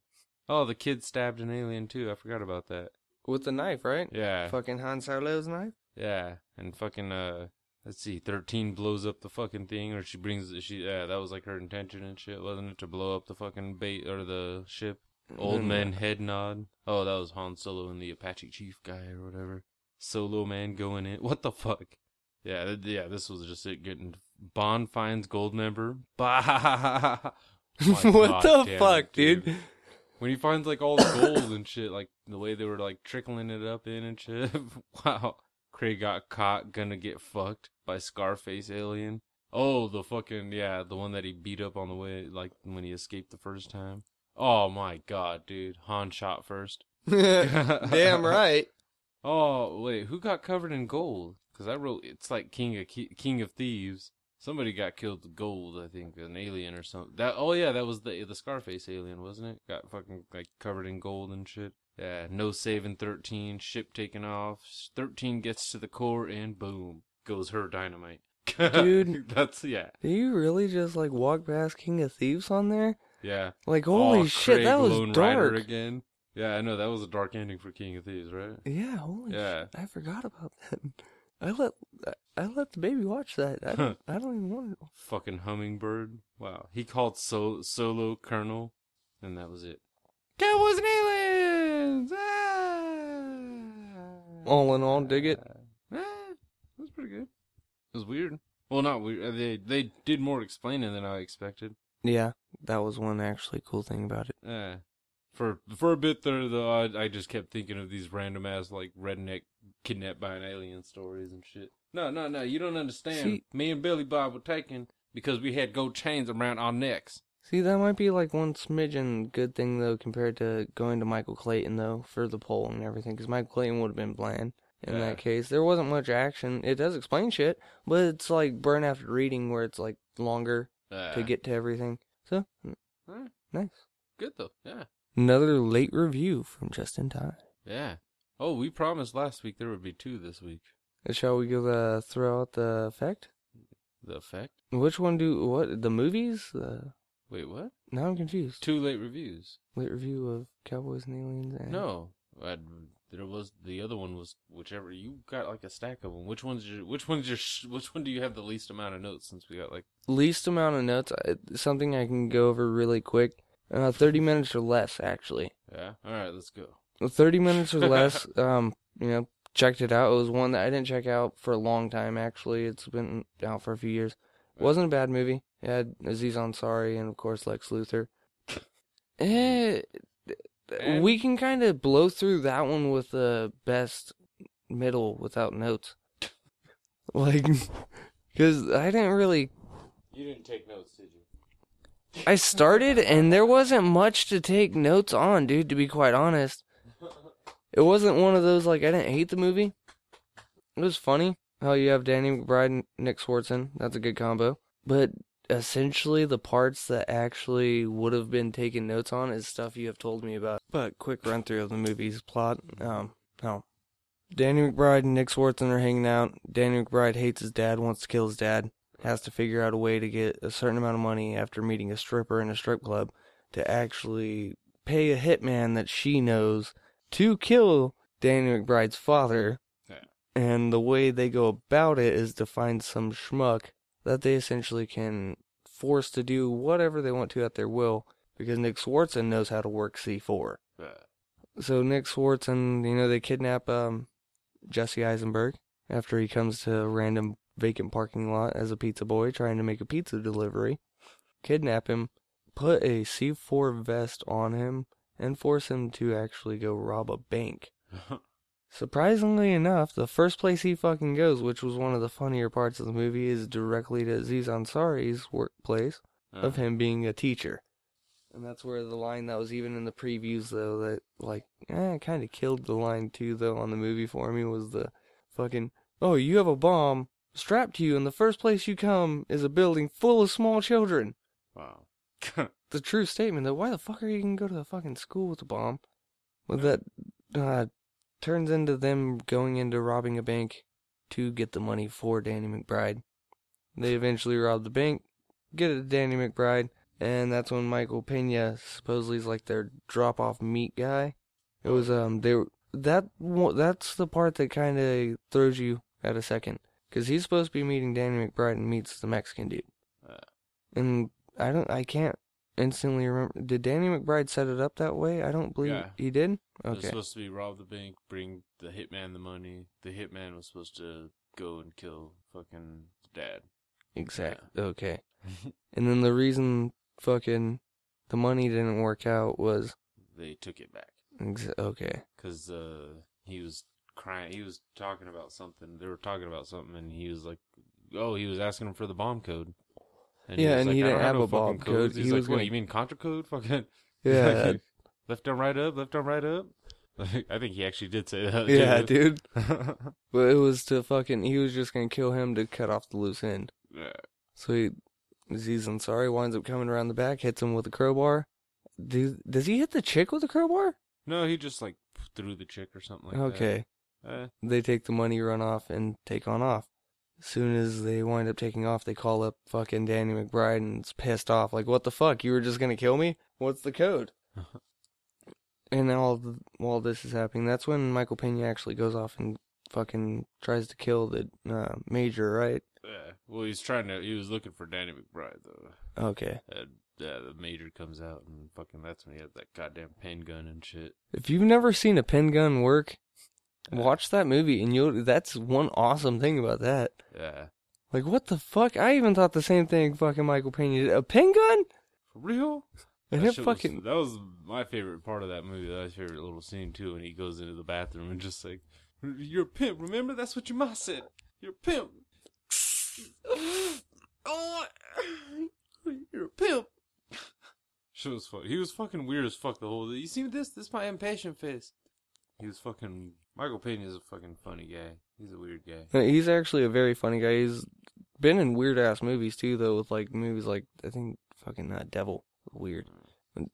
Speaker 1: Oh, the kid stabbed an alien too. I forgot about that.
Speaker 2: With the knife, right?
Speaker 1: Yeah.
Speaker 2: Fucking Han Solo's knife?
Speaker 1: Yeah. And fucking uh let's see, 13 blows up the fucking thing or she brings she yeah, that was like her intention and shit, wasn't it? To blow up the fucking bait or the ship. Old
Speaker 2: Mm.
Speaker 1: man head nod. Oh, that was Han Solo and the Apache chief guy or whatever. Solo man going in. What the fuck? Yeah, th- yeah, this was just it getting Bond finds gold member. Bah.
Speaker 2: What
Speaker 1: God
Speaker 2: the fuck,
Speaker 1: it,
Speaker 2: dude?
Speaker 1: When he finds like all the gold and shit, like the way they were like trickling it up in and shit. wow. Craig got caught, gonna get fucked by Scarface alien. Oh, the fucking yeah, the one that he beat up on the way, like when he escaped the first time. Oh my god, dude, Han shot first.
Speaker 2: Damn right.
Speaker 1: Oh wait, who got covered in gold? Because I wrote it's like King of King of Thieves. Somebody got killed with gold, I think, an alien or something. That oh yeah, that was the the Scarface alien, wasn't it? Got fucking like covered in gold and shit. Yeah, no saving thirteen. Ship taken off. Thirteen gets to the core and boom goes her dynamite.
Speaker 2: Dude.
Speaker 1: that's yeah,
Speaker 2: Do you really just like walk past King of Thieves on there?
Speaker 1: yeah.
Speaker 2: Like holy
Speaker 1: oh,
Speaker 2: shit,
Speaker 1: Craig,
Speaker 2: that was
Speaker 1: Lone Rider
Speaker 2: dark.
Speaker 1: again. Yeah, I know that was a dark ending for King of Thieves, right?
Speaker 2: Yeah, holy
Speaker 1: Yeah.
Speaker 2: shit. I forgot about that. I let I let the baby watch that. I don't, I don't even want to.
Speaker 1: fucking hummingbird. Wow. He called so- Solo Colonel, and that was it. Cowboys and aliens! Ah!
Speaker 2: All in all, dig it.
Speaker 1: Ah, was pretty good. It was weird. Well, not weird. They they did more explaining than I expected.
Speaker 2: Yeah, that was one actually cool thing about it.
Speaker 1: Yeah. For for a bit there, though, I, I just kept thinking of these random ass like redneck kidnapped by an alien stories and shit. No, no, no, you don't understand.
Speaker 2: See-
Speaker 1: Me and Billy Bob were taken because we had gold chains around our necks.
Speaker 2: See, that might be like one smidgen good thing though, compared to going to Michael Clayton though for the poll and everything, because Michael Clayton would have been bland in
Speaker 1: Yeah.
Speaker 2: that case. There wasn't much action. It does explain shit, but it's like burn after reading, where it's like longer
Speaker 1: Uh,
Speaker 2: to get to everything. So nice.
Speaker 1: good though. Yeah,
Speaker 2: Another late review from just in time.
Speaker 1: yeah. Oh, we promised last week there would be two this week.
Speaker 2: Shall we go uh, throw out the effect?
Speaker 1: The effect.
Speaker 2: Which one do what? The movies? Uh,
Speaker 1: Wait, what?
Speaker 2: now I'm confused.
Speaker 1: Two late reviews.
Speaker 2: Late review of Cowboys and Aliens. And
Speaker 1: No, i there was the other one was whichever you got like a stack of them. Which one's your which one's your which one do you have the least amount of notes since we got like
Speaker 2: least amount of notes. Something I can go over really quick. Uh, Thirty minutes or less, actually.
Speaker 1: yeah. All right, let's go.
Speaker 2: Thirty minutes or less. Um, you know, checked it out. It was one that I didn't check out for a long time. Actually, it's been out for a few years. wasn't a bad movie. It had Aziz Ansari and of course Lex Luthor. Eh,
Speaker 1: And-
Speaker 2: we can kind of blow through that one with the best middle without notes. Like, because I didn't really
Speaker 1: You didn't take notes, did you?
Speaker 2: I started and there wasn't much to take notes on, dude, to be quite honest. It wasn't one of those like I didn't hate the movie. It was funny how you have Danny McBride and Nick Swardson. That's a good combo. But essentially the parts that actually would have been taken notes on is stuff you have told me about. But quick run through of the movie's plot. Um no. Danny McBride and Nick Swardson are hanging out. Danny McBride hates his dad, wants to kill his dad has to figure out a way to get a certain amount of money after meeting a stripper in a strip club to actually pay a hitman that she knows to kill Danny McBride's father.
Speaker 1: Yeah.
Speaker 2: And the way they go about it is to find some schmuck that they essentially can force to do whatever they want to at their will because Nick Swardson knows how to work C4.
Speaker 1: Yeah.
Speaker 2: So Nick Swardson, you know, they kidnap um, Jesse Eisenberg after he comes to a random vacant parking lot as a pizza boy trying to make a pizza delivery. Kidnap him, put a C4 vest on him, and force him to actually go rob a bank. Surprisingly enough, the first place he fucking goes, which was one of the funnier parts of the movie, is directly to Aziz Ansari's workplace of him being a teacher. And that's where the line that was even in the previews, though, that, like, eh, kind of killed the line, too, though, on the movie for me, was the fucking, oh, you have a bomb strapped to you, and the first place you come is a building full of small children.
Speaker 1: Wow.
Speaker 2: The true statement, that why the fuck are you gonna go to the fucking school with a bomb? Well, that, uh, turns into them going into robbing a bank to get the money for Danny McBride. They eventually rob the bank, get it to Danny McBride, and that's when Michael Pena supposedly is like their drop off meat guy. It was um they were that that's the part that kind of throws you at a second because he's supposed to be meeting Danny McBride and meets the Mexican dude,
Speaker 1: Uh.
Speaker 2: and I don't I can't instantly remember. Did Danny McBride set it up that way? I don't believe
Speaker 1: Yeah.
Speaker 2: he did.
Speaker 1: It was
Speaker 2: Okay,
Speaker 1: supposed to be rob the bank, bring the hitman the money. The hitman was supposed to go and kill fucking dad.
Speaker 2: exact. Okay, and then the reason fucking the money didn't work out was
Speaker 1: They took it back
Speaker 2: ex- okay.
Speaker 1: because uh, he was crying. He was talking about something. They were talking about something, and he was like, "Oh, he was asking him for the bomb code."
Speaker 2: Yeah,
Speaker 1: was
Speaker 2: and
Speaker 1: like,
Speaker 2: he didn't have
Speaker 1: no
Speaker 2: a bomb code.
Speaker 1: codes."
Speaker 2: He
Speaker 1: He's
Speaker 2: was
Speaker 1: like, "What?
Speaker 2: gonna-
Speaker 1: You mean contra code? Fucking
Speaker 2: Yeah,
Speaker 1: left down, right up, left down, right up." I think he actually did say that.
Speaker 2: yeah,
Speaker 1: too.
Speaker 2: dude. But it was to fucking. He was just gonna kill him to cut off the loose end.
Speaker 1: yeah.
Speaker 2: So he, Aziz Ansari winds up coming around the back, hits him with a crowbar. Do, does he hit the chick with a crowbar?
Speaker 1: No, he just like threw the chick or something like
Speaker 2: okay.
Speaker 1: Eh,
Speaker 2: They take the money, run off, and take on off. As soon as they wind up taking off, they call up fucking Danny McBride and it's pissed off. Like, what the fuck? You were just gonna kill me? What's the code? and all the, while this is happening, that's when Michael Pena actually goes off and fucking tries to kill the uh, major, right?
Speaker 1: yeah. Well, he's trying to. He was looking for Danny McBride though.
Speaker 2: Okay.
Speaker 1: And yeah, the major comes out and fucking that's when he has that goddamn pen gun and shit.
Speaker 2: If you've never seen a pen gun work. Watch that movie, and you'll. That's one awesome thing about that.
Speaker 1: Yeah.
Speaker 2: Like what the fuck? I even thought the same thing. Fucking Michael Pena did. A pen gun?
Speaker 1: For real?
Speaker 2: And
Speaker 1: That shit was-
Speaker 2: fucking
Speaker 1: that was my favorite part of that movie. That was my favorite little scene too, when he goes into the bathroom and just like, "You're a pimp. Remember that's what your mom said. You're a pimp. oh, you're a pimp." Shit was funny. He was fucking weird as fuck the whole. day. You see this? This my impatient face. He was fucking. Michael Pena is a fucking funny guy. He's a weird guy.
Speaker 2: Uh, He's actually a very funny guy. He's been in weird ass movies too, though, with like movies like I think fucking uh, Devil. Weird.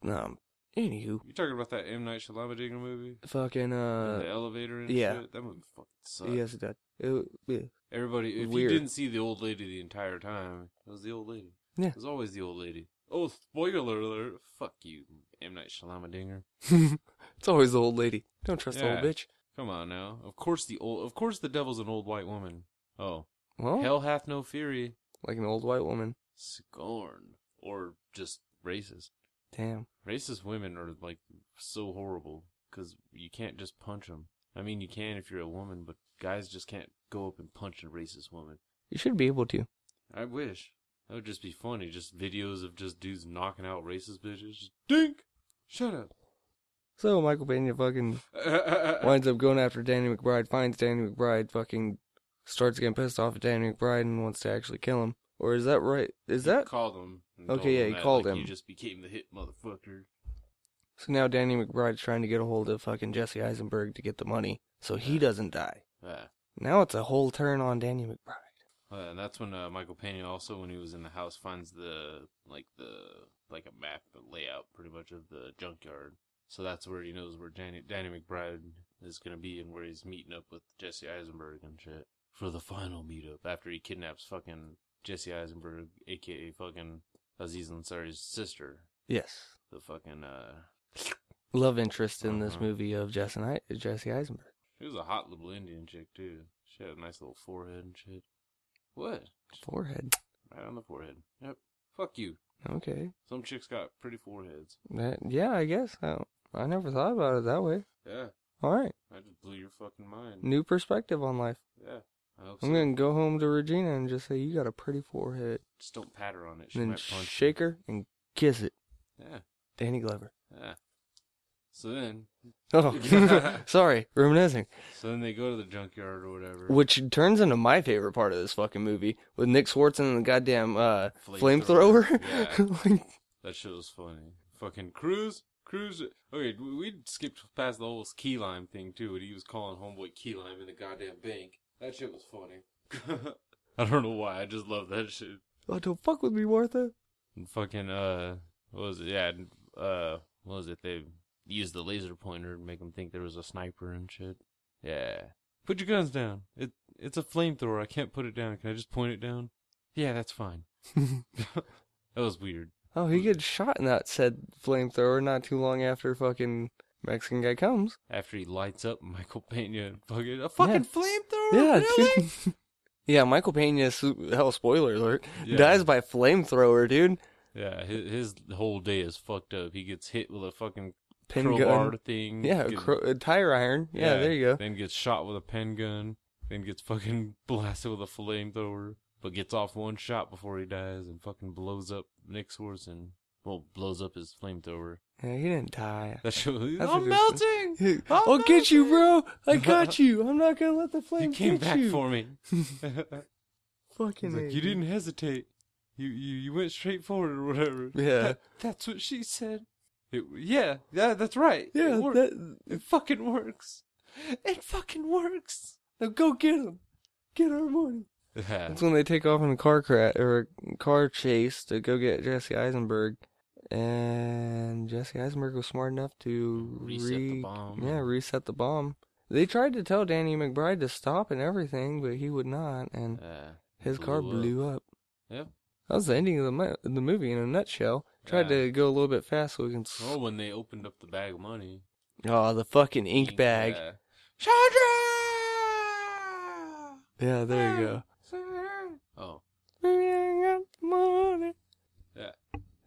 Speaker 2: Um. Anywho,
Speaker 1: You talking about that M Night Shyamalan movie?
Speaker 2: fucking
Speaker 1: the
Speaker 2: uh.
Speaker 1: elevator and
Speaker 2: yeah.
Speaker 1: shit. That movie fucking sucked.
Speaker 2: Yes, it did. It, yeah.
Speaker 1: Everybody, if
Speaker 2: Weird.
Speaker 1: you didn't see the old lady the entire time, it was the old lady.
Speaker 2: Yeah.
Speaker 1: It was always the old lady. Oh, spoiler alert! Fuck you, M Night Shyamalan.
Speaker 2: it's always the old lady. Don't trust the old bitch.
Speaker 1: Come on now. Of course the old. Of course the devil's an old white woman. Oh,
Speaker 2: Well,
Speaker 1: hell hath no fury.
Speaker 2: like an old white woman.
Speaker 1: Scorn or just racist.
Speaker 2: Damn.
Speaker 1: Racist women are like so horrible because you can't just punch them. I mean, you can if you're a woman, but guys just can't go up and punch a racist woman.
Speaker 2: You should be able to.
Speaker 1: I wish. That would just be funny. Just videos of just dudes knocking out racist bitches. Just dink! Shut up.
Speaker 2: So Michael Pena fucking winds up going after Danny McBride, finds Danny McBride, fucking starts getting pissed off at Danny McBride and wants to actually kill him. Or is that right? Is
Speaker 1: He
Speaker 2: that
Speaker 1: called him?
Speaker 2: Okay, yeah,
Speaker 1: him
Speaker 2: he
Speaker 1: that,
Speaker 2: called
Speaker 1: like,
Speaker 2: him.
Speaker 1: You just became the hit motherfucker.
Speaker 2: so? Now Danny McBride's trying to get a hold of fucking Jesse Eisenberg to get the money, so he doesn't die.
Speaker 1: Yeah.
Speaker 2: Now it's a whole turn on Danny McBride.
Speaker 1: Uh, and that's when uh, Michael Pena also, when he was in the house, finds the like the like a map, the layout, pretty much of the junkyard. So that's where he knows where Danny Danny McBride is gonna be and where he's meeting up with Jesse Eisenberg and shit for the final meetup after he kidnaps fucking Jesse Eisenberg, aka fucking Aziz Ansari's sister,
Speaker 2: Yes,
Speaker 1: the fucking uh,
Speaker 2: love interest in this
Speaker 1: Uh-huh.
Speaker 2: movie of Jesse, I- Jesse Eisenberg.
Speaker 1: she was a hot little Indian chick too. She had a nice little forehead and shit. What?
Speaker 2: Forehead.
Speaker 1: Right on the forehead. Yep. Fuck you.
Speaker 2: Okay.
Speaker 1: Some chicks got pretty foreheads.
Speaker 2: Yeah, I guess. I, I never thought about it that way.
Speaker 1: Yeah.
Speaker 2: All right.
Speaker 1: I just blew your fucking mind.
Speaker 2: New perspective on life.
Speaker 1: Yeah. I hope
Speaker 2: I'm
Speaker 1: so.
Speaker 2: to go home to Regina and just say, You got a pretty forehead.
Speaker 1: Just don't pat her on it. She
Speaker 2: then
Speaker 1: might punch
Speaker 2: shake her and kiss it.
Speaker 1: Yeah.
Speaker 2: Danny Glover.
Speaker 1: Yeah. So then,
Speaker 2: Oh, sorry, reminiscing.
Speaker 1: so then they go to the junkyard or whatever.
Speaker 2: Which turns into my favorite part of this fucking movie with Nick Swardson the goddamn uh,
Speaker 1: Flamethrower.
Speaker 2: flamethrower.
Speaker 1: Yeah.
Speaker 2: Like,
Speaker 1: That shit was funny. Fucking Cruz, Cruz. Okay, we skipped past the whole key lime thing too. And he was calling homeboy key lime in the goddamn bank. That shit was funny. I don't know why. I just love that shit.
Speaker 2: oh, don't fuck with me, Martha.
Speaker 1: And fucking uh, what was it? Yeah, uh, what was it? They used the laser pointer to make them think there was a sniper and shit. Yeah. Put your guns down. It it's a flamethrower. I can't put it down. Can I just point it down? Yeah, that's fine. that was weird.
Speaker 2: Oh, he gets shot in that said flamethrower not too long after fucking Mexican guy comes.
Speaker 1: After he lights up Michael Pena, fucking a fucking flamethrower.
Speaker 2: Yeah,
Speaker 1: really?
Speaker 2: dude. yeah, Michael Pena, hell, spoiler alert,
Speaker 1: Yeah.
Speaker 2: dies by flamethrower, dude.
Speaker 1: Yeah, his, his whole day is fucked up. He gets hit with a fucking
Speaker 2: Pin
Speaker 1: crowbar
Speaker 2: gun.
Speaker 1: thing.
Speaker 2: Yeah,
Speaker 1: gets-
Speaker 2: a tire iron. Yeah, there you go.
Speaker 1: Then gets shot with a pen gun. Then gets fucking blasted with a flamethrower. But gets off one shot before he dies and fucking blows up Nick's horse and well blows up his flamethrower.
Speaker 2: Yeah, he didn't die.
Speaker 1: That.
Speaker 2: That's
Speaker 1: I'm melting. I'm
Speaker 2: I'll get you, bro. I got you. I'm not gonna let the flame
Speaker 1: You came back
Speaker 2: you.
Speaker 1: for me.
Speaker 2: Fucking
Speaker 1: like, you didn't hesitate. You you you went straight forward or whatever.
Speaker 2: Yeah.
Speaker 1: That- that's what she said. It, yeah, yeah, that's right.
Speaker 2: Yeah,
Speaker 1: it,
Speaker 2: that,
Speaker 1: it fucking works. It fucking works.
Speaker 2: now go get him. Get our money. That's when they take off in a car crash or a car chase to go get Jesse Eisenberg, and Jesse Eisenberg was smart enough to
Speaker 1: Reset the bomb.
Speaker 2: Yeah, reset the bomb. They tried to tell Danny McBride to stop and everything, but he would not, and
Speaker 1: Yeah.
Speaker 2: his car
Speaker 1: blew up.
Speaker 2: up.
Speaker 1: Yep.
Speaker 2: That was the ending of the mo- the movie in a nutshell. Tried
Speaker 1: Yeah.
Speaker 2: to go a little bit fast so we can. s-
Speaker 1: Oh, when they opened up the bag of money.
Speaker 2: Oh, the fucking ink bag.
Speaker 1: Yeah. Chandra!
Speaker 2: Yeah, there you go.
Speaker 1: Oh.
Speaker 2: We ain't got money.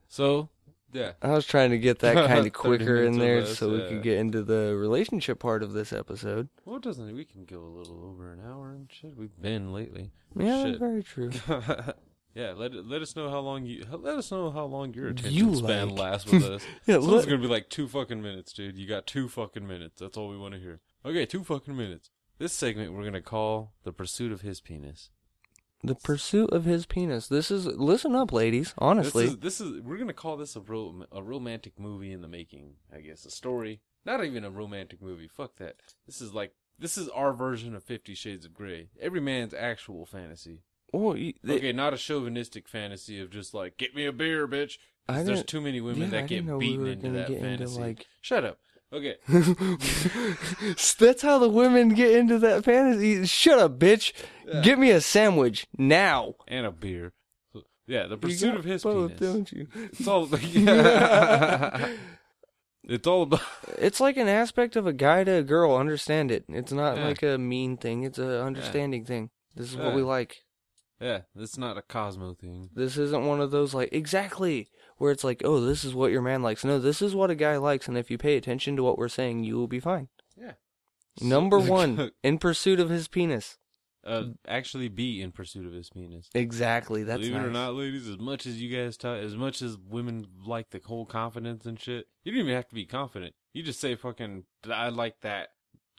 Speaker 1: So Yeah.
Speaker 2: I was trying to get that kind of quicker in there so we
Speaker 1: yeah.
Speaker 2: could get into the relationship part of this episode.
Speaker 1: Well, it doesn't. We can go a little over an hour and shit. We've been lately.
Speaker 2: Yeah,
Speaker 1: Shit.
Speaker 2: very true.
Speaker 1: yeah. Let let us know how long you. Let us know how long your attention
Speaker 2: You
Speaker 1: span
Speaker 2: like.
Speaker 1: lasts with us.
Speaker 2: Yeah,
Speaker 1: So it's gonna be like two fucking minutes, dude. You got two fucking minutes. That's all we want to hear. Okay, two fucking minutes. This segment we're gonna call the pursuit of his penis.
Speaker 2: The pursuit of his penis. This is listen up, ladies. Honestly,
Speaker 1: This is, this is we're gonna call this a ro- a romantic movie in the making. I guess a story, not even a romantic movie. Fuck that. This is like this is our version of Fifty Shades of Grey. Every man's actual fantasy.
Speaker 2: oh, you- they-
Speaker 1: okay, not a chauvinistic fantasy of just like get me a beer, bitch. There's too many women
Speaker 2: yeah,
Speaker 1: that get
Speaker 2: we
Speaker 1: beaten
Speaker 2: were
Speaker 1: into that
Speaker 2: get into,
Speaker 1: fantasy.
Speaker 2: like-
Speaker 1: Shut up. Okay.
Speaker 2: That's how the women get into that fantasy. Shut up, bitch.
Speaker 1: Yeah.
Speaker 2: Get me a sandwich now.
Speaker 1: and a beer. Yeah, the pursuit of his
Speaker 2: both,
Speaker 1: penis.
Speaker 2: don't you?
Speaker 1: It's all. it's all about.
Speaker 2: It's like an aspect of a guy to a girl. Understand it. It's not
Speaker 1: Yeah.
Speaker 2: like a mean thing. It's a understanding thing. This is what we like.
Speaker 1: Yeah, it's not a Cosmo thing.
Speaker 2: This isn't one of those like exactly where it's like, oh, this is what your man likes. No, this is what a guy likes, and if you pay attention to what we're saying, you will be fine.
Speaker 1: Yeah.
Speaker 2: Number one, in pursuit of his penis.
Speaker 1: uh, actually be in pursuit of his penis.
Speaker 2: Exactly. That's
Speaker 1: Believe it or not, ladies, as much as you guys talk, as much as women like the whole confidence and shit, you don't even have to be confident. You just say fucking, I like that,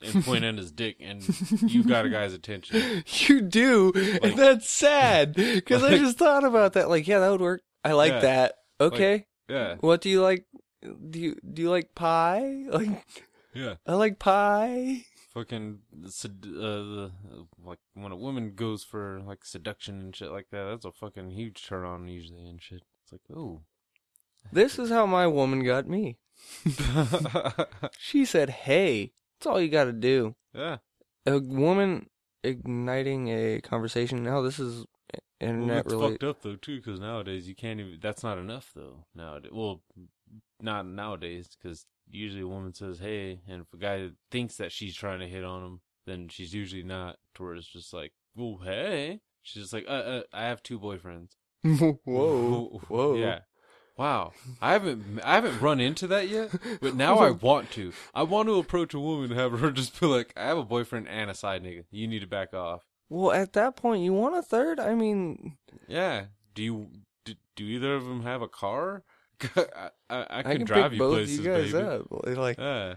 Speaker 1: and point at his dick, and you've got a guy's attention.
Speaker 2: You do,
Speaker 1: Like-
Speaker 2: and that's sad because I just thought about that. Like, yeah, that would work. I like
Speaker 1: Yeah.
Speaker 2: that. Okay,
Speaker 1: Yeah,
Speaker 2: what do you like? Do you do you like pie? Like,
Speaker 1: yeah.
Speaker 2: I like pie.
Speaker 1: Fucking, uh, the, like, when a woman goes for, like, seduction and shit like that, that's a fucking huge turn on usually and shit. It's like, oh.
Speaker 2: This is how my woman got me. She said, "Hey, that's all you got to do."
Speaker 1: yeah.
Speaker 2: A woman igniting a conversation. Now this is internet
Speaker 1: it's
Speaker 2: related.
Speaker 1: fucked up though too, because nowadays you can't even. That's not enough though. Nowadays, well, not nowadays, because usually a woman says "hey," and if a guy thinks that she's trying to hit on him, then she's usually not. towards just like, "Oh, hey," she's just like, "Uh, uh I have two boyfriends."
Speaker 2: whoa, whoa.
Speaker 1: Yeah. Wow, I haven't I haven't run into that yet, but now I want to. I want to approach a woman and have her just be like, "I have a boyfriend and a side nigga. You need to back off."
Speaker 2: Well, at that point, you want a third? I mean,
Speaker 1: Yeah. Do you do, do either of them have a car? I, I, I can
Speaker 2: I can
Speaker 1: drive you
Speaker 2: both
Speaker 1: places,
Speaker 2: you guys
Speaker 1: baby.
Speaker 2: up. Like,
Speaker 1: Yeah.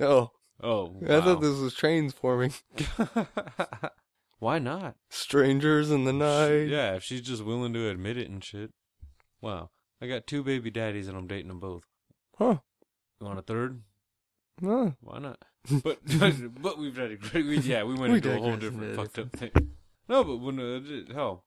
Speaker 2: oh,
Speaker 1: Oh,
Speaker 2: I thought this was trains forming.
Speaker 1: Why not?
Speaker 2: Strangers in the night.
Speaker 1: Yeah, if she's just willing to admit it and shit. Wow. I got two baby daddies and I'm dating them both.
Speaker 2: Huh.
Speaker 1: You want a third?
Speaker 2: No.
Speaker 1: Why not? But but we've already we, yeah we went
Speaker 2: We
Speaker 1: into a whole
Speaker 2: digress
Speaker 1: different fucked up thing. No, but when uh, hell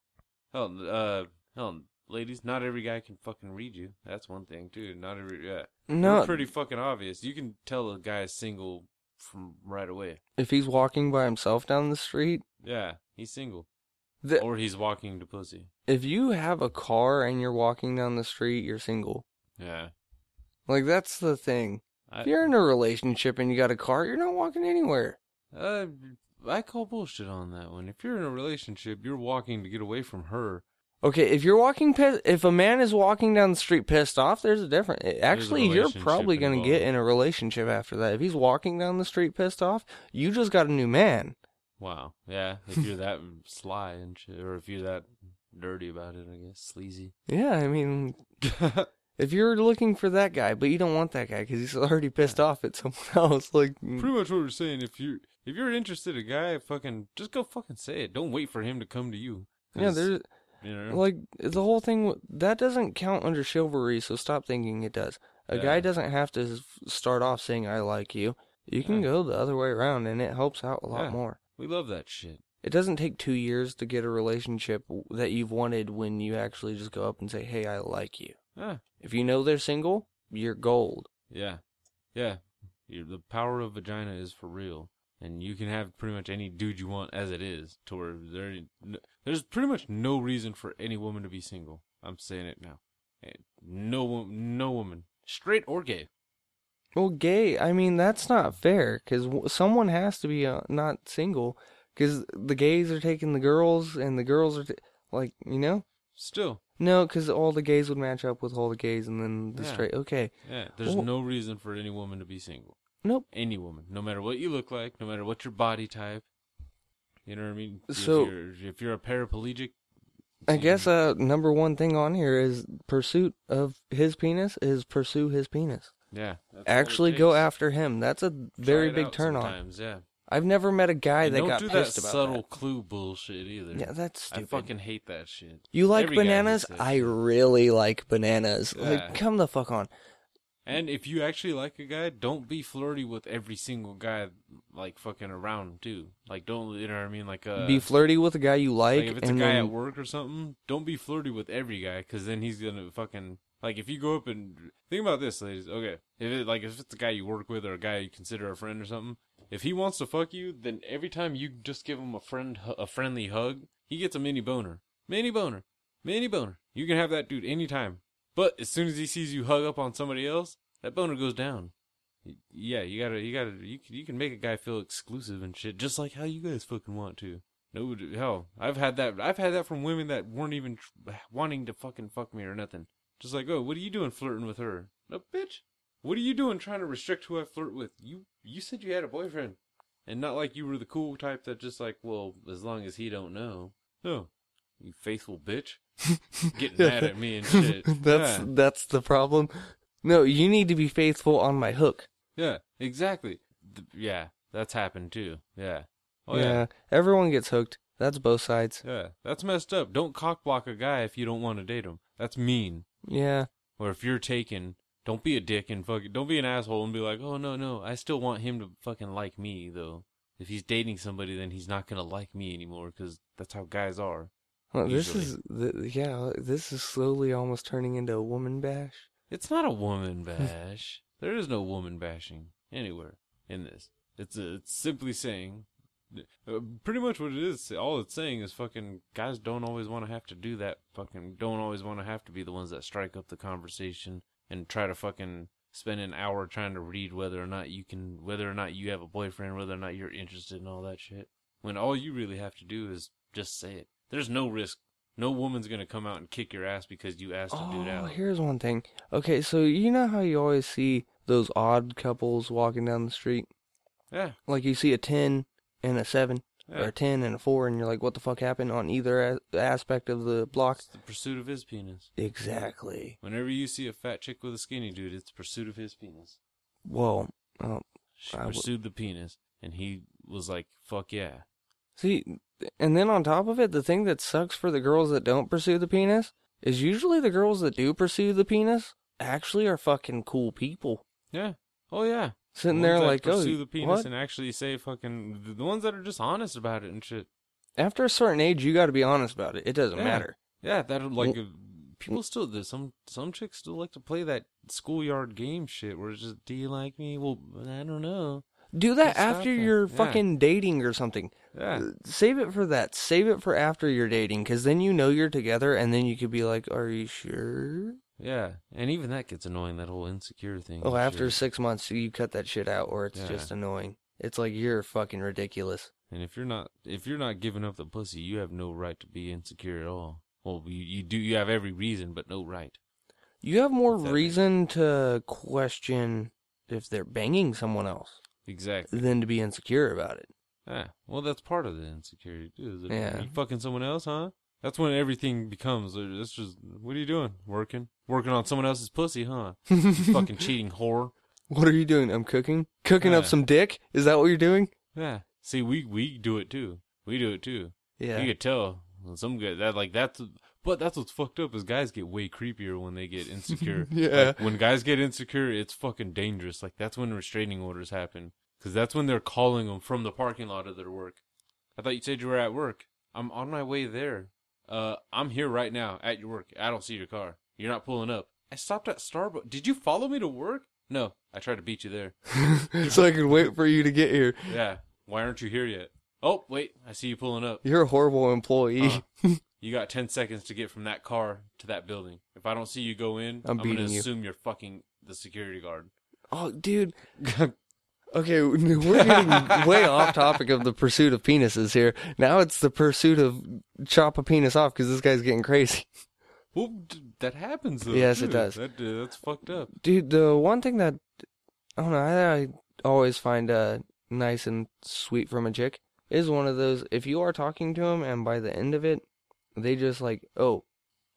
Speaker 1: hell uh hell ladies, not every guy can fucking read you. That's one thing too. Not every yeah.
Speaker 2: No.
Speaker 1: We're pretty fucking obvious. You can tell a guy is single from right away.
Speaker 2: If he's walking by himself down the street,
Speaker 1: Yeah, he's single
Speaker 2: the,
Speaker 1: or he's walking to pussy.
Speaker 2: if you have a car and you're walking down the street, you're single.
Speaker 1: Yeah.
Speaker 2: Like that's the thing.
Speaker 1: I,
Speaker 2: If you're in a relationship and you got a car, you're not walking anywhere.
Speaker 1: uh, I call bullshit on that one. If you're in a relationship, you're walking to get away from her.
Speaker 2: Okay, if you're walking pissed, if a man is walking down the street pissed off, there's a different. Actually, you're probably going to get in a relationship after that. If he's walking down the street pissed off, you just got a new man.
Speaker 1: Wow. Yeah. If you're that sly and shit, or if you're that dirty about it, I guess sleazy.
Speaker 2: Yeah, I mean, if you're looking for that guy, but you don't want that guy because he's already pissed off at someone else, like, mm.
Speaker 1: Pretty much what we're saying. If you if you're interested in a guy, fucking just go fucking say it. Don't wait for him to come to you.
Speaker 2: Yeah, there's
Speaker 1: you know.
Speaker 2: like the whole thing that doesn't count under chivalry. So stop thinking it does. A
Speaker 1: Yeah.
Speaker 2: guy doesn't have to start off saying "I like you." You can
Speaker 1: Yeah.
Speaker 2: go the other way around, and it helps out a lot
Speaker 1: Yeah.
Speaker 2: more.
Speaker 1: we love that shit.
Speaker 2: It doesn't take two years to get a relationship that you've wanted when you actually just go up and say, "Hey, I like you."
Speaker 1: Yeah.
Speaker 2: If you know they're single, you're gold.
Speaker 1: Yeah. Yeah. you the power of vagina is for real. And you can have pretty much any dude you want as it is. To where there, there's pretty much no reason for any woman to be single. I'm saying it now. No, no woman, straight or gay.
Speaker 2: Well, gay. I mean, that's not fair because someone has to be uh, not single because the gays are taking the girls and the girls are t- like, you know.
Speaker 1: Still,
Speaker 2: No, because all the gays would match up with all the gays, and then the
Speaker 1: Yeah.
Speaker 2: straight. Okay,
Speaker 1: Yeah, there's
Speaker 2: Well-
Speaker 1: no reason for any woman to be single.
Speaker 2: nope.
Speaker 1: Any woman, no matter what you look like, no matter what your body type. You know what I mean?
Speaker 2: So-
Speaker 1: if you're, if you're a paraplegic,
Speaker 2: I guess uh number one thing on here is pursuit of his penis is pursue his penis.
Speaker 1: yeah, that's all it
Speaker 2: Actually, go
Speaker 1: takes.
Speaker 2: after him. That's a
Speaker 1: Try
Speaker 2: very
Speaker 1: it
Speaker 2: big
Speaker 1: out
Speaker 2: turn on.
Speaker 1: sometimes, Yeah,
Speaker 2: I've never met a guy
Speaker 1: And
Speaker 2: that
Speaker 1: don't
Speaker 2: got
Speaker 1: do
Speaker 2: pissed
Speaker 1: that
Speaker 2: about
Speaker 1: subtle
Speaker 2: that.
Speaker 1: clue bullshit either.
Speaker 2: Yeah, that's stupid.
Speaker 1: I fucking hate that shit.
Speaker 2: you like
Speaker 1: Every guy
Speaker 2: bananas?
Speaker 1: hates that
Speaker 2: I
Speaker 1: shit.
Speaker 2: really like bananas.
Speaker 1: Yeah.
Speaker 2: Like, come the fuck on.
Speaker 1: And if you actually like a guy, don't be flirty with every single guy like fucking around too. Like don't you know what I mean? Like uh,
Speaker 2: Be flirty with a guy you like,
Speaker 1: like if it's a
Speaker 2: and
Speaker 1: guy
Speaker 2: then
Speaker 1: at work or something, don't be flirty with every guy because then he's gonna fucking like if you go up and think about this, ladies. Okay, if it like if it's a guy you work with or a guy you consider a friend or something, if he wants to fuck you, then every time you just give him a friend a friendly hug, he gets a mini boner, mini boner, mini boner. You can have that dude anytime. But as soon as he sees you hug up on somebody else, that boner goes down. Yeah, you gotta, you gotta, you can, you can make a guy feel exclusive and shit, just like how you guys fucking want to. No, hell, I've had that. I've had that from women that weren't even tr- wanting to fucking fuck me or nothing. Just like, oh, what are you doing flirting with her? No, bitch. What are you doing trying to restrict who I flirt with? You, you said you had a boyfriend, and not like you were the cool type that just like, well, as long as he don't know. Oh, you faithful bitch, getting mad at me and shit.
Speaker 2: that's
Speaker 1: yeah.
Speaker 2: that's the problem. No, you need to be faithful on my hook.
Speaker 1: Yeah, exactly. Th- yeah, that's happened too. Yeah. Oh
Speaker 2: yeah.
Speaker 1: yeah.
Speaker 2: everyone gets hooked. That's both sides.
Speaker 1: Yeah, that's messed up. Don't cock block a guy if you don't want to date him. That's mean.
Speaker 2: Yeah,
Speaker 1: Or if you're taken, don't be a dick and fucking don't be an asshole and be like, "Oh no, no, I still want him to fucking like me though." If he's dating somebody, then he's not gonna like me anymore because that's how guys are.
Speaker 2: well, this is th- yeah. This is slowly almost turning into a woman bash.
Speaker 1: It's not a woman bash. there is no woman bashing anywhere in this. It's a, it's simply saying, uh, pretty much what it is. All it's saying is fucking guys don't always want to have to do that. Fucking don't always want to have to be the ones that strike up the conversation and try to fucking spend an hour trying to read whether or not you can, whether or not you have a boyfriend, whether or not you're interested in all that shit. When all you really have to do is just say it. There's no risk. No woman's gonna come out and kick your ass because you asked a dude
Speaker 2: Oh,
Speaker 1: out.
Speaker 2: here's one thing. Okay, so you know how you always see those odd couples walking down the street?
Speaker 1: Yeah.
Speaker 2: Like you see a 10 and a 7, or a 10 and a 4, and you're like, what the fuck happened on either a- aspect of the block?
Speaker 1: It's the pursuit of his penis.
Speaker 2: Exactly.
Speaker 1: Whenever you see a fat chick with a skinny dude, it's the pursuit of his penis.
Speaker 2: Well, um,
Speaker 1: She
Speaker 2: I w-
Speaker 1: pursued the penis, and he was like, "Fuck yeah."
Speaker 2: see, and then on top of it, the thing that sucks for the girls that don't pursue the penis is usually the girls that do pursue the penis actually are fucking cool people.
Speaker 1: Yeah. Oh yeah.
Speaker 2: Sitting
Speaker 1: The
Speaker 2: there like, oh,
Speaker 1: pursue the penis
Speaker 2: what?
Speaker 1: and actually say fucking the- ones that are just honest about it and shit.
Speaker 2: After a certain age, you got to be honest about it. It doesn't
Speaker 1: Yeah.
Speaker 2: matter.
Speaker 1: Yeah, that like
Speaker 2: Well-
Speaker 1: uh, people still there's some some chicks still like to play that schoolyard game shit where it's just do you like me? Well, I don't know.
Speaker 2: Do that
Speaker 1: Just
Speaker 2: after you're
Speaker 1: Yeah.
Speaker 2: fucking dating or something.
Speaker 1: Yeah.
Speaker 2: Uh, Save it for that. Save it for after you're dating, because then you know you're together, and then you could be like, "Are you sure?"
Speaker 1: Yeah. And even that gets annoying that whole insecure thing.
Speaker 2: Oh, after
Speaker 1: shit.
Speaker 2: six months, you cut that shit out, or it's
Speaker 1: Yeah.
Speaker 2: just annoying. It's like you're fucking ridiculous.
Speaker 1: And if you're not if you're not giving up the pussy, you have no right to be insecure at all. Well, you, you do you have every reason, but no right.
Speaker 2: You have more reason to question if they're banging someone else
Speaker 1: Exactly.
Speaker 2: than to be insecure about it.
Speaker 1: Yeah. Well, that's part of the insecurity too. Is it,
Speaker 2: Yeah.
Speaker 1: You fucking someone else, huh? That's when everything becomes. uh, That's just. What are you doing? Working? Working on someone else's pussy, huh? You fucking cheating whore.
Speaker 2: What are you doing? I'm cooking. Cooking up some dick. Is that what you're doing?
Speaker 1: Yeah. See, we we do it too. We do it too.
Speaker 2: Yeah.
Speaker 1: You could tell some guy that like that's. But that's what's fucked up is guys get way creepier when they get insecure.
Speaker 2: Yeah.
Speaker 1: Like, when guys get insecure, it's fucking dangerous. Like that's when restraining orders happen. Because that's when they're calling them from the parking lot of their work. I thought you said you were at work. I'm on my way there. Uh, I'm here right now at your work. I don't see your car. You're not pulling up. I stopped at Starbucks. Did you follow me to work? No, I tried to beat you there.
Speaker 2: so I could wait for you to get here.
Speaker 1: Yeah. Why aren't you here yet? Oh, wait. I see you pulling up.
Speaker 2: You're a horrible employee.
Speaker 1: Uh, you got 10 seconds to get from that car to that building. If I don't see you go in,
Speaker 2: I'm
Speaker 1: I'm, going to
Speaker 2: beating you.
Speaker 1: assume you're fucking the security guard.
Speaker 2: oh, dude. Okay, we're getting way off topic of the pursuit of penises here. Now it's the pursuit of chop a penis off because this guy's getting crazy.
Speaker 1: Well, that happens though.
Speaker 2: Yes, it does.
Speaker 1: That, uh, that's fucked up.
Speaker 2: Dude, the one thing that I don't know, I, I always find uh nice and sweet from a chick is one of those. If you are talking to them and by the end of it, they just like, oh,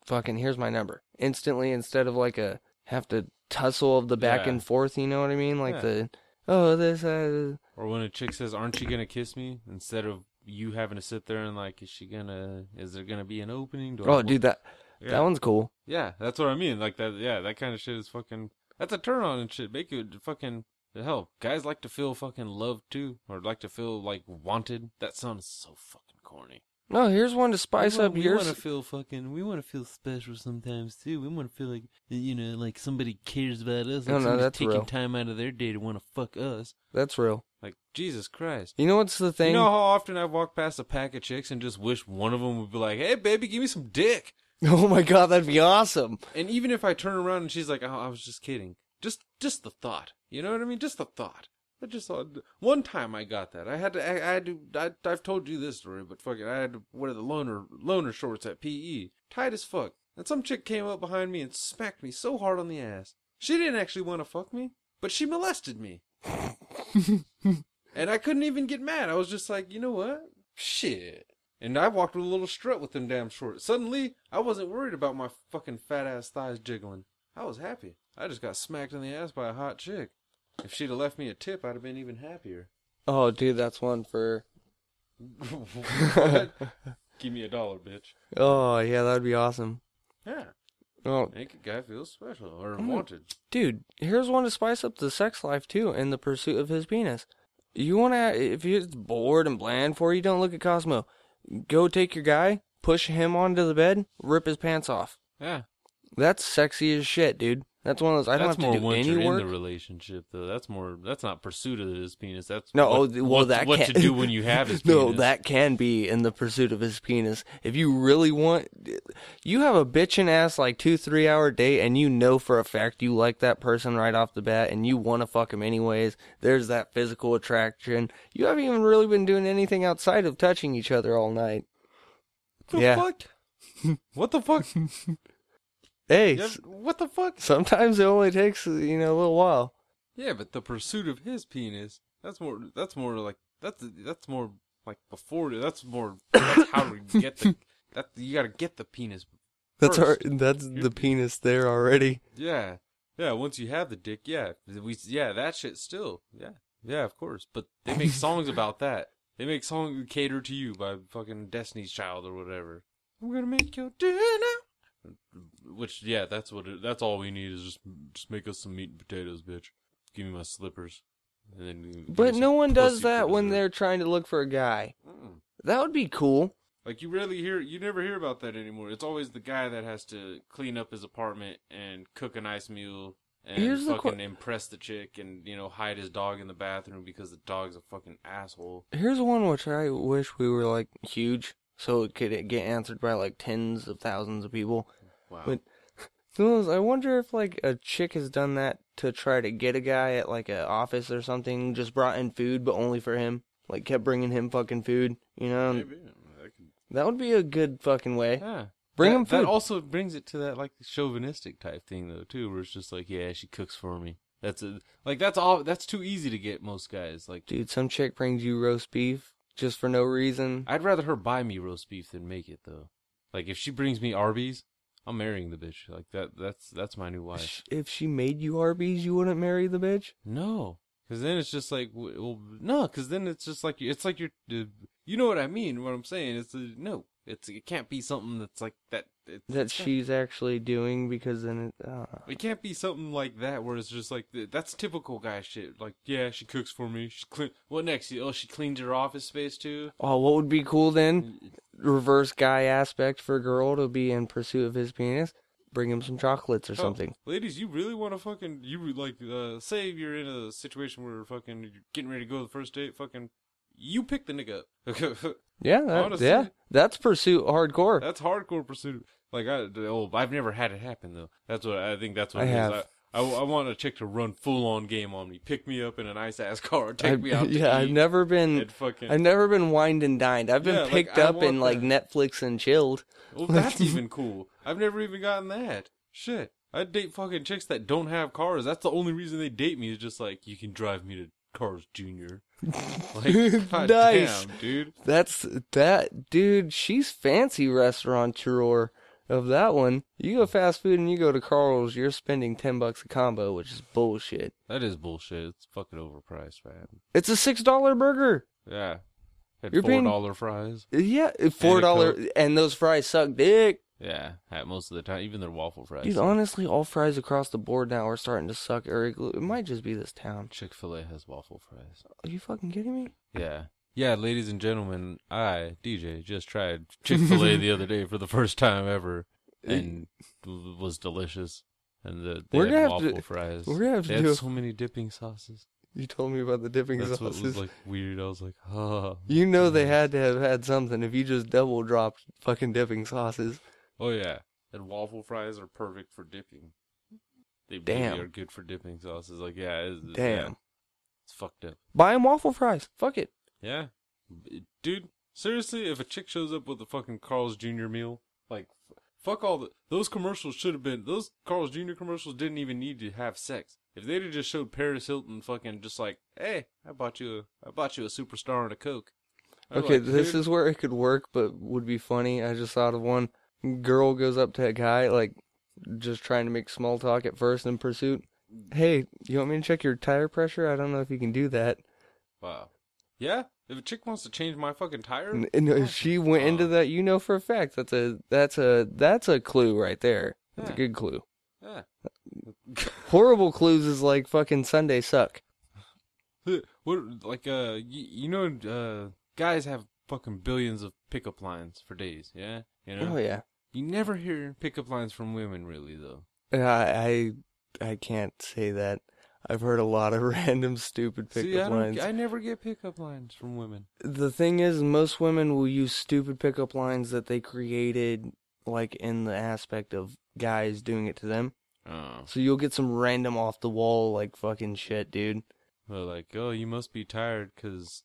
Speaker 2: fucking, here's my number instantly instead of like a have to tussle of the back
Speaker 1: Yeah.
Speaker 2: and forth. You know what I mean? Like
Speaker 1: Yeah.
Speaker 2: the oh this uh
Speaker 1: Or when a chick says, "Aren't you gonna kiss me?" Instead of you having to sit there and like, "Is she gonna? Is there gonna be an opening?" Do
Speaker 2: oh
Speaker 1: want-"
Speaker 2: dude that
Speaker 1: yeah.
Speaker 2: that one's cool.
Speaker 1: Yeah, that's what I mean. Like that. Yeah, that kind of shit is fucking. That's a turn on and shit. Make it fucking. Hell, guys like to feel fucking loved too, or like to feel like wanted. That sounds so fucking corny.
Speaker 2: No, here's one to spice
Speaker 1: we
Speaker 2: up
Speaker 1: want,
Speaker 2: your.
Speaker 1: We want to feel fucking. We want to feel special sometimes too. We want to feel like you know, like somebody cares about us. Like
Speaker 2: No, no, that's
Speaker 1: taking
Speaker 2: real.
Speaker 1: time out of their day to want to fuck us.
Speaker 2: That's real.
Speaker 1: Like Jesus Christ.
Speaker 2: You know what's the thing?
Speaker 1: You know how often I've walked past a pack of chicks and just wish one of them would be like, "Hey, baby, give me some dick."
Speaker 2: oh my god, that'd be awesome.
Speaker 1: And even if I turn around and she's like, "Oh, I was just kidding," just just the thought, you know what I mean? Just the thought. I just thought one time I got that. I had to. I, I had to. I, I've told you this story, but fucking, I had to wear the loner loner shorts at PE, tight as fuck. And some chick came up behind me and smacked me so hard on the ass. She didn't actually want to fuck me, but she molested me. and I couldn't even get mad. I was just like, you know what? Shit. And I walked with a little strut with them damn shorts. Suddenly, I wasn't worried about my fucking fat ass thighs jiggling. I was happy. I just got smacked in the ass by a hot chick. If she'd have left me a tip, I'd have been even happier.
Speaker 2: Oh, dude, that's one for.
Speaker 1: Give me a dollar, bitch.
Speaker 2: Oh yeah, that'd be awesome.
Speaker 1: Yeah.
Speaker 2: Oh,
Speaker 1: Make a guy feel special or
Speaker 2: Mm.
Speaker 1: wanted.
Speaker 2: dude, here's one to spice up the sex life too, in the pursuit of his penis. You want to, if you're bored and bland for you, don't look at Cosmo. Go take your guy, push him onto the bed, rip his pants off.
Speaker 1: Yeah.
Speaker 2: That's sexy as shit, dude. That's one of those. I don't
Speaker 1: that's
Speaker 2: have
Speaker 1: more
Speaker 2: to do
Speaker 1: once
Speaker 2: any
Speaker 1: you're
Speaker 2: work.
Speaker 1: in the relationship, though. That's more. That's not pursuit of his penis. That's
Speaker 2: No,
Speaker 1: what,
Speaker 2: oh, well,
Speaker 1: what,
Speaker 2: that
Speaker 1: what
Speaker 2: can't-
Speaker 1: to do when you have his penis.
Speaker 2: no,
Speaker 1: penis.
Speaker 2: that can be in the pursuit of his penis. If you really want, you have a bitchin' ass like two, three hour date, and you know for a fact you like that person right off the bat, and you want to fuck him anyways. There's that physical attraction. You haven't even really been doing anything outside of touching each other all night.
Speaker 1: What the
Speaker 2: yeah.
Speaker 1: fuck? what the fuck?
Speaker 2: Hey,
Speaker 1: what the fuck?
Speaker 2: sometimes it only takes you know a little while.
Speaker 1: Yeah, but the pursuit of his penis. That's more. That's more like. That's that's more like before. That's more. That's how we get the. That you got to get the penis.
Speaker 2: That's our,
Speaker 1: first.
Speaker 2: that's the penis there already.
Speaker 1: Yeah, yeah. Once you have the dick, yeah, we yeah that shit still. Yeah, yeah, of course. But they make songs about that. They make songs cater to you by fucking Destiny's Child or whatever. I'm gonna make your dinner. Which yeah, that's what. It, that's all we need is just just make us some meat and potatoes, bitch. Give me my slippers. And then
Speaker 2: But no one does that when
Speaker 1: dessert.
Speaker 2: they're trying to look for a guy.
Speaker 1: Mm-mm.
Speaker 2: That would be cool.
Speaker 1: Like you rarely hear, you never hear about that anymore. It's always the guy that has to clean up his apartment and cook a nice meal and
Speaker 2: Here's
Speaker 1: fucking
Speaker 2: que-
Speaker 1: impress the chick and you know hide his dog in the bathroom because the dog's a fucking asshole.
Speaker 2: Here's one which I wish we were like huge, so it could get answered by like tens of thousands of people.
Speaker 1: Wow.
Speaker 2: But- I wonder if like a chick has done that to try to get a guy at like an office or something, just brought in food but only for him. Like kept bringing him fucking food, you know.
Speaker 1: Maybe. That could-
Speaker 2: That would be a good fucking way.
Speaker 1: yeah.
Speaker 2: Bring
Speaker 1: that,
Speaker 2: him food.
Speaker 1: That also brings it to that like chauvinistic type thing though too, where it's just like, yeah, she cooks for me. That's a like that's all. That's too easy to get most guys. Like,
Speaker 2: Dude, some chick brings you roast beef just for no reason.
Speaker 1: I'd rather her buy me roast beef than make it though. Like if she brings me Arby's, I'm marrying the bitch. Like that. That's that's my new wife.
Speaker 2: If she made you Arby's, you wouldn't marry the bitch.
Speaker 1: No, because then it's just like, well, no, because then it's just like it's like you're, you know what I mean? What I'm saying is, uh, no, it's it can't be something that's like that. It's,
Speaker 2: That
Speaker 1: it's not-
Speaker 2: she's actually doing because then it. Uh,
Speaker 1: It can't be something like that where it's just like that's typical guy shit. Like, yeah, she cooks for me. She clean. What next? Oh, she cleans your office space too.
Speaker 2: oh, what would be cool then? Reverse guy aspect for a girl to be in pursuit of his penis. Bring him some chocolates or
Speaker 1: Oh,
Speaker 2: something.
Speaker 1: ladies, you really want to fucking you like uh say you're in a situation where fucking you're getting ready to go to the first date. Fucking, you pick the nigga up.
Speaker 2: Yeah, that,
Speaker 1: Honestly.
Speaker 2: yeah, that's pursuit hardcore.
Speaker 1: That's hardcore pursuit. Like I, oh, I've never had it happen though. That's what I think. That's what
Speaker 2: I
Speaker 1: it is.
Speaker 2: have.
Speaker 1: I, I, I want a chick to run full on game on me, pick me up in a nice ass car, take
Speaker 2: I-
Speaker 1: me out. To
Speaker 2: yeah, I've never been.
Speaker 1: fucking.
Speaker 2: I've never been wined and dined. I've been
Speaker 1: Yeah,
Speaker 2: picked
Speaker 1: I
Speaker 2: up and like. Netflix and chilled.
Speaker 1: well, that's even cool. I've never even gotten that. Shit, I date fucking chicks that don't have cars. That's the only reason they date me is just like you can drive me to Carl's Junior. Like, god
Speaker 2: Nice.
Speaker 1: damn, dude.
Speaker 2: That's that dude. She's fancy restaurateur of that one. You go fast food and you go to Carl's, you're spending ten bucks a combo, which is bullshit.
Speaker 1: That is bullshit. It's fucking overpriced, man.
Speaker 2: It's a six dollar burger.
Speaker 1: Yeah. Had
Speaker 2: You're
Speaker 1: four
Speaker 2: paying-
Speaker 1: dollar fries.
Speaker 2: Yeah, four dollar, and those fries suck dick.
Speaker 1: Yeah, at most of the time, even their waffle fries.
Speaker 2: Dude, honestly, all fries across the board now are starting to suck. Or it might just be this town.
Speaker 1: Chick Fil A has waffle fries.
Speaker 2: Are you fucking kidding me?
Speaker 1: Yeah, yeah, ladies and gentlemen, I DJ just tried Chick Fil A the other day for the first time ever, and was delicious. And the, they
Speaker 2: We're
Speaker 1: had
Speaker 2: gonna have
Speaker 1: waffle
Speaker 2: to-
Speaker 1: fries.
Speaker 2: we're gonna have
Speaker 1: they
Speaker 2: to
Speaker 1: had
Speaker 2: do
Speaker 1: so many dipping sauces.
Speaker 2: You told me about the dipping
Speaker 1: That's what
Speaker 2: sauces.
Speaker 1: was like weird. I was like, oh.
Speaker 2: you know they had to have had something if you just double dropped fucking dipping sauces.
Speaker 1: Oh yeah, and waffle fries are perfect for dipping. They
Speaker 2: Damn.
Speaker 1: really are good for dipping sauces. Like yeah, it's, yeah,
Speaker 2: Damn.
Speaker 1: it's fucked up.
Speaker 2: Buy 'em waffle fries. Fuck it.
Speaker 1: Yeah, dude. Seriously, if a chick shows up with a fucking Carl's Jr. meal, like, fuck all the those commercials should have been those Carl's Jr. commercials didn't even need to have sex. If they'd have just showed Paris Hilton fucking just like, hey, I bought you a I bought you a superstar and a coke. I'd
Speaker 2: Okay,
Speaker 1: like,
Speaker 2: this is where it could work, but would be funny. I just thought of one. Girl goes up to a guy, like, just trying to make small talk at first in pursuit. Hey, you want me to check your tire pressure? I don't know if you can do that.
Speaker 1: wow. Yeah, if a chick wants to change my fucking tire,
Speaker 2: And, and if she went into that, you know for a fact that's a that's a that's a clue right there. That's a good clue.
Speaker 1: yeah.
Speaker 2: Horrible clues is like fucking Sunday suck.
Speaker 1: What like uh you, you know uh guys have fucking billions of pickup lines for days, yeah? You oh, know?
Speaker 2: Oh yeah.
Speaker 1: You never hear pickup lines from women really though.
Speaker 2: I I I can't say that. I've heard a lot of random stupid
Speaker 1: See, I,
Speaker 2: pickup lines.
Speaker 1: I never get pickup lines from women.
Speaker 2: The thing is, most women will use stupid pickup lines that they created, like in the aspect of guys doing it to them.
Speaker 1: Oh.
Speaker 2: So you'll get some random off the wall like fucking shit, dude.
Speaker 1: Well, like, oh, you must be tired because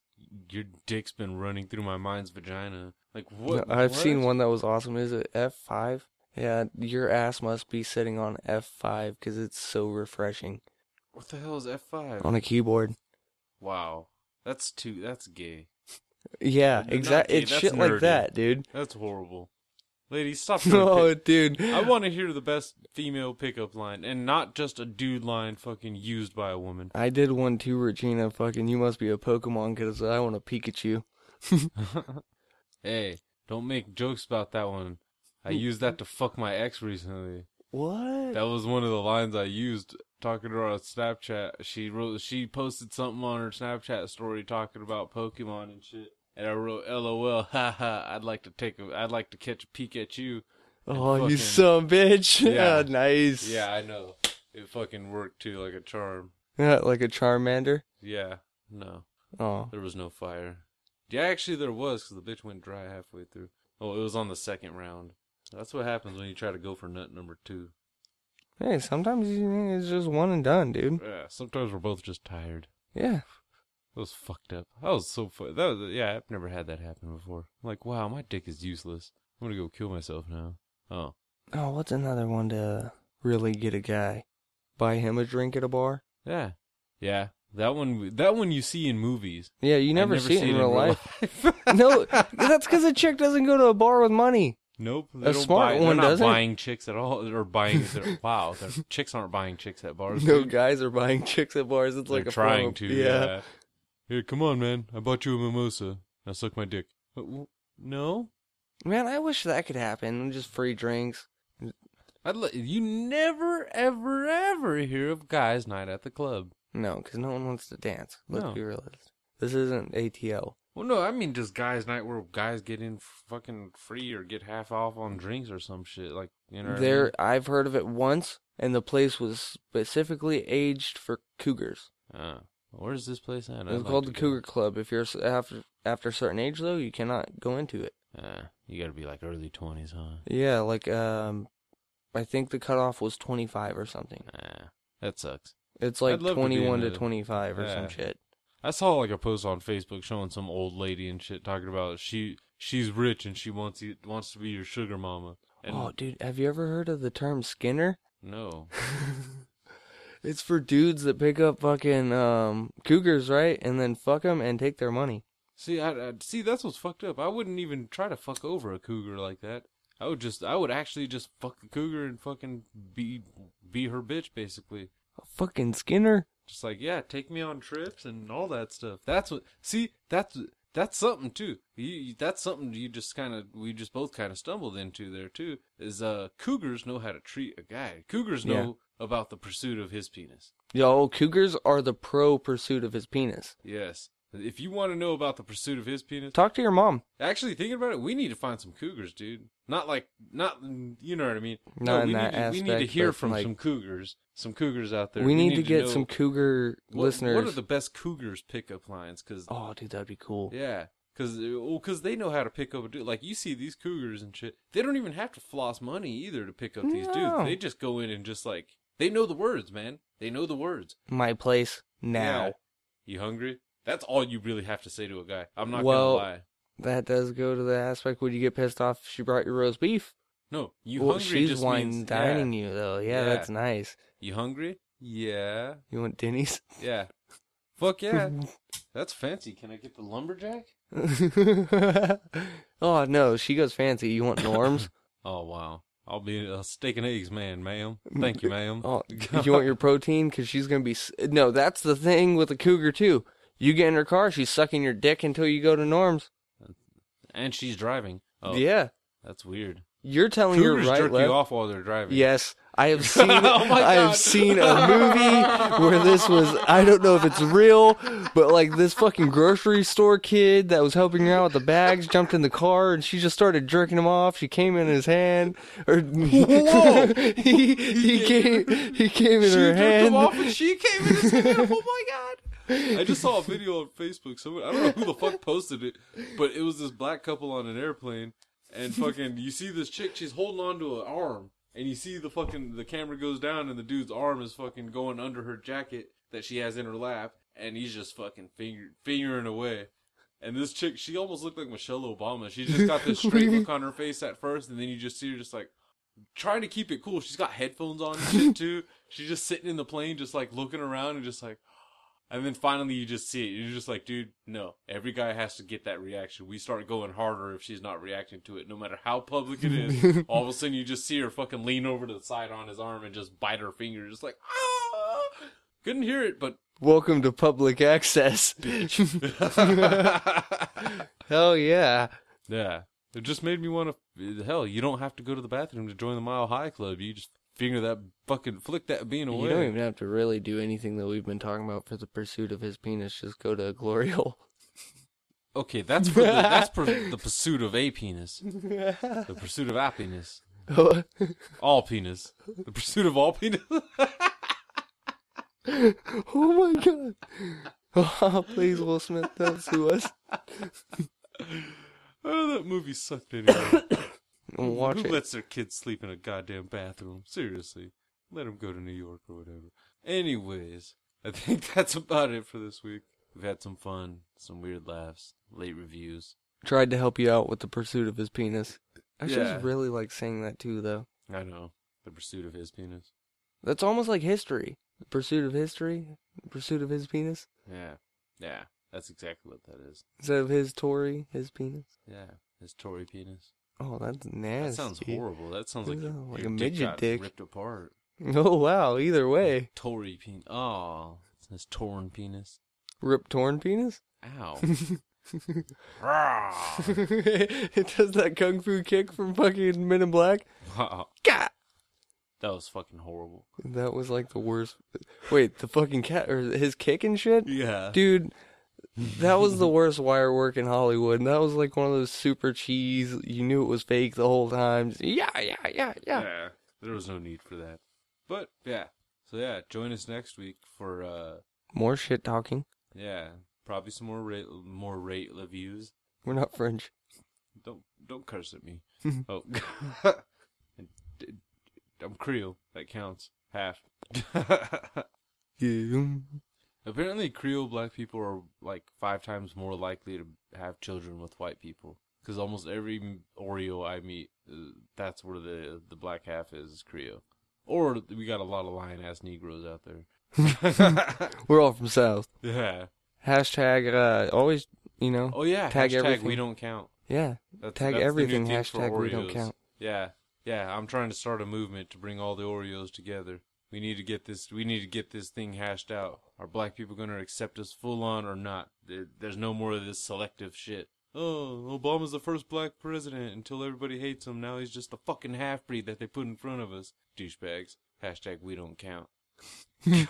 Speaker 1: your dick's been running through my mind's vagina. Like, what?
Speaker 2: I've
Speaker 1: what?
Speaker 2: seen one that was awesome. Is it F five? Yeah, your ass must be sitting on F five because it's so refreshing
Speaker 1: What the hell is F5?
Speaker 2: on a keyboard.
Speaker 1: Wow. That's too, that's gay.
Speaker 2: Yeah, exactly. It's
Speaker 1: that's
Speaker 2: shit like that, dude.
Speaker 1: That's horrible. Ladies, stop
Speaker 2: Oh,
Speaker 1: pick-
Speaker 2: dude.
Speaker 1: I want to hear the best female pickup line, and not just a dude line fucking used by a woman.
Speaker 2: I did one too, Regina. Fucking, you must be a Pokemon because I want a Pikachu.
Speaker 1: hey, don't make jokes about that one. I hmm. used that to fuck my ex recently.
Speaker 2: What?
Speaker 1: That was one of the lines I used talking to her on Snapchat. She wrote, she posted something on her Snapchat story talking about Pokemon and shit. And I wrote, "LOL, haha. I'd like to take a, I'd like to catch a peek at you."
Speaker 2: Oh, you
Speaker 1: fucking-
Speaker 2: son bitch.
Speaker 1: Yeah.
Speaker 2: Yeah, nice.
Speaker 1: Yeah, I know. It fucking worked too, like a charm.
Speaker 2: Yeah, like a Charmander.
Speaker 1: Yeah, no.
Speaker 2: Oh.
Speaker 1: There was no fire. Yeah, actually there was because the bitch went dry halfway through. Oh, it was on the second round. That's what happens when you try to go for nut number two.
Speaker 2: Hey, sometimes you- it's just one and done, dude.
Speaker 1: Yeah, sometimes we're both just tired.
Speaker 2: Yeah.
Speaker 1: That was fucked up. That was so fu- That was yeah. I've never had that happen before. I'm like, wow, my dick is useless. I'm gonna go kill myself now. Oh,
Speaker 2: Oh, what's another one to really get a guy? Buy him a drink at a bar?
Speaker 1: yeah, yeah. That one. That one you see in movies.
Speaker 2: Yeah, you
Speaker 1: I
Speaker 2: never, see it in real life.
Speaker 1: life.
Speaker 2: no, that's because a chick doesn't go to a bar with money.
Speaker 1: Nope.
Speaker 2: A
Speaker 1: They don't
Speaker 2: smart
Speaker 1: buy,
Speaker 2: one
Speaker 1: they're not
Speaker 2: doesn't.
Speaker 1: buying chicks at all. Or buying. they're- wow, they're- chicks aren't buying chicks at bars.
Speaker 2: No
Speaker 1: dude.
Speaker 2: guys are buying chicks at bars. It's
Speaker 1: They're
Speaker 2: like a form
Speaker 1: trying
Speaker 2: of-
Speaker 1: to. Yeah. Here, come on, man. I bought you a mimosa. Now suck my dick. No.
Speaker 2: Man, I wish that could happen. Just free drinks.
Speaker 1: I'd let you never, ever, ever hear of guys' night at the club.
Speaker 2: No, because no one wants to dance. Let's
Speaker 1: No.
Speaker 2: be realistic. This isn't ATL.
Speaker 1: Well, no, I mean just guys' night where guys get in fucking free or get half off on drinks or some shit. Like you know. what I
Speaker 2: There,
Speaker 1: mean?
Speaker 2: I've heard of it once, and the place was specifically aged for cougars.
Speaker 1: Uh, where's this place at?
Speaker 2: It's called the. Cougar Club. If you're s- after after a certain age, though, you cannot go into it.
Speaker 1: Uh, you gotta be like early twenties, huh?
Speaker 2: Yeah, like um, I think the cutoff was 25 or something.
Speaker 1: Nah. That sucks.
Speaker 2: It's like
Speaker 1: I'd love to be
Speaker 2: 21 to
Speaker 1: a-
Speaker 2: 25 or
Speaker 1: Yeah.
Speaker 2: some shit.
Speaker 1: I saw like a post on Facebook showing some old lady and shit talking about she she's rich and she wants you wants to be your sugar mama. And
Speaker 2: oh, dude, have you ever heard of the term Skinner?
Speaker 1: no,
Speaker 2: It's for dudes that pick up fucking um, cougars, right? And then fuck them and take their money.
Speaker 1: see, I, I see that's what's fucked up. I wouldn't even try to fuck over a cougar like that. I would just, I would actually just fuck the cougar and fucking be be her bitch basically.
Speaker 2: A fucking Skinner?
Speaker 1: Just like, yeah, take me on trips and all that stuff. That's what. See, that's that's something too. You, that's something you just kind of we just both kind of stumbled into there too. Is uh cougars know how to treat a guy. Cougars know about the pursuit of his penis.
Speaker 2: Yo, cougars are the pro pursuit of his penis.
Speaker 1: Yes. If you want to know about the pursuit of his penis,
Speaker 2: Talk to your mom.
Speaker 1: actually thinking about it, we need to find some cougars, dude. Not like, not you know what I mean.
Speaker 2: Not in
Speaker 1: we
Speaker 2: that
Speaker 1: need to, we need to hear from
Speaker 2: like-
Speaker 1: some cougars, some cougars out there.
Speaker 2: we, need, to get some cougar
Speaker 1: what,
Speaker 2: listeners.
Speaker 1: What are the best cougars pickup lines? Because
Speaker 2: Oh, dude, that'd be cool.
Speaker 1: Yeah, because well, cause they know how to pick up a dude. Like you see these cougars and shit. They don't even have to floss money either to pick up these
Speaker 2: No.
Speaker 1: dudes. They just go in and just like they know the words, man. They know the words.
Speaker 2: My place now.
Speaker 1: Yeah. You hungry? That's all you really have to say to a guy. I'm not
Speaker 2: Well-
Speaker 1: gonna lie.
Speaker 2: That does go to the aspect. when you get pissed off if she brought your roast beef?
Speaker 1: No, you
Speaker 2: well,
Speaker 1: hungry
Speaker 2: she's
Speaker 1: just
Speaker 2: wine
Speaker 1: means
Speaker 2: dining
Speaker 1: Yeah.
Speaker 2: you though. Yeah,
Speaker 1: Yeah.
Speaker 2: that's nice.
Speaker 1: You hungry? Yeah,
Speaker 2: You want Denny's?
Speaker 1: yeah. Fuck yeah, that's fancy. Can I get the lumberjack?
Speaker 2: oh no, she goes fancy. You want norms?
Speaker 1: Oh wow, I'll be a steak and eggs man, ma'am. Thank you, ma'am.
Speaker 2: oh, you want your protein? Because she's gonna be. No, that's the thing with the cougar too. You get in her car, she's sucking your dick until you go to norms.
Speaker 1: and she's driving. Oh,
Speaker 2: Yeah,
Speaker 1: that's weird.
Speaker 2: you're telling her right
Speaker 1: jerk
Speaker 2: left.
Speaker 1: you off while they're driving.
Speaker 2: Yes, I have seen.
Speaker 1: Oh
Speaker 2: I have seen a movie where this was. I don't know if it's real, but like this fucking grocery store kid that was helping her out with the bags jumped in the car and she just started jerking him off. She came in his hand, or he he came he came in
Speaker 1: She
Speaker 2: her
Speaker 1: jerked
Speaker 2: hand.
Speaker 1: him off and she came in his hand. Oh my god! I just saw a video on Facebook. Someone I don't know who the fuck posted it, but it was this black couple on an airplane, and fucking you see this chick. She's holding on to an arm, and you see the fucking the camera goes down, and the dude's arm is fucking going under her jacket that she has in her lap, and he's just fucking finger, fingering away. And this chick, she almost looked like Michelle Obama. She just got this straight look on her face at first, and then you just see her just like trying to keep it cool. She's got headphones on and shit too. She's just sitting in the plane, just like looking around and just like, and then finally you just see it. You're just like, dude, no. Every guy has to get that reaction. We start going harder if she's not reacting to it, no matter how public it is. All of a sudden you just see her fucking lean over to the side on his arm and just bite her finger, just like, ah. Couldn't hear it, but
Speaker 2: Welcome to public access. Bitch. Hell yeah.
Speaker 1: yeah, it just made me want to. Hell, you don't have to go to the bathroom to join the Mile High Club. You just finger that fucking flick that bean away.
Speaker 2: You don't even have to really do anything that we've been talking about for the pursuit of his penis. Just go to a glory hole.
Speaker 1: Okay, that's for the, that's for the pursuit of a penis. The pursuit of happiness. All penis. The pursuit of all penis.
Speaker 2: oh my god. Oh, please, Will Smith, don't sue us.
Speaker 1: oh, that movie sucked anyway.
Speaker 2: Watch
Speaker 1: Who
Speaker 2: it.
Speaker 1: lets their kids sleep in a goddamn bathroom? Seriously. Let them go to New York or whatever. Anyways, I think that's about it for this week. We've had some fun, some weird laughs, late reviews.
Speaker 2: Tried to help you out with the pursuit of his penis. I
Speaker 1: Yeah.
Speaker 2: just really like saying that too, though.
Speaker 1: I know. The pursuit of his penis.
Speaker 2: That's almost like history. The pursuit of history. The pursuit of his penis.
Speaker 1: Yeah. Yeah. That's exactly what that is.
Speaker 2: Instead of his Tory, his penis.
Speaker 1: Yeah. His Tory penis.
Speaker 2: Oh, that's nasty.
Speaker 1: That sounds horrible. That sounds like,
Speaker 2: Yeah,
Speaker 1: your,
Speaker 2: like
Speaker 1: your
Speaker 2: a
Speaker 1: dick
Speaker 2: midget
Speaker 1: got
Speaker 2: dick.
Speaker 1: ripped apart.
Speaker 2: Oh wow! Either way,
Speaker 1: Tory penis. Oh, it's his torn penis.
Speaker 2: Rip Torn penis.
Speaker 1: Ow.
Speaker 2: It does that kung fu kick from fucking Men in Black.
Speaker 1: Wow.
Speaker 2: God,
Speaker 1: That was fucking horrible.
Speaker 2: that was like the worst. Wait, the fucking cat or his kick and shit,
Speaker 1: Yeah.
Speaker 2: dude. That was the worst wire work in Hollywood. And that was like one of those super cheese. You knew it was fake the whole time. Just, yeah, yeah, yeah, yeah.
Speaker 1: yeah. There was no need for that. But yeah. So yeah, join us next week for uh
Speaker 2: More shit talking.
Speaker 1: yeah, probably some more rate more rate reviews.
Speaker 2: We're not French.
Speaker 1: Don't don't curse at me. oh. I'm Creole. That counts. half.
Speaker 2: Yeah.
Speaker 1: Apparently, Creole black people are like five times more likely to have children with white people. Because almost every Oreo I meet, uh, that's where the the black half is, is Creole. Or we got a lot of lion ass Negroes out there.
Speaker 2: We're all from South.
Speaker 1: yeah.
Speaker 2: Hashtag, uh, always, you know,
Speaker 1: Oh yeah.
Speaker 2: Tag
Speaker 1: hashtag
Speaker 2: everything.
Speaker 1: We don't count.
Speaker 2: yeah.
Speaker 1: That's,
Speaker 2: Tag
Speaker 1: that's
Speaker 2: everything, hashtag we don't count.
Speaker 1: Yeah, yeah. I'm trying to start a movement to bring all the Oreos together. We need to get this. We need to get this thing hashed out. Are black people going to accept us full on or not? There's no more of this selective shit. Oh, Obama's the first black president until everybody hates him. Now he's just a fucking half breed that they put in front of us. Douchebags. Hashtag we don't count.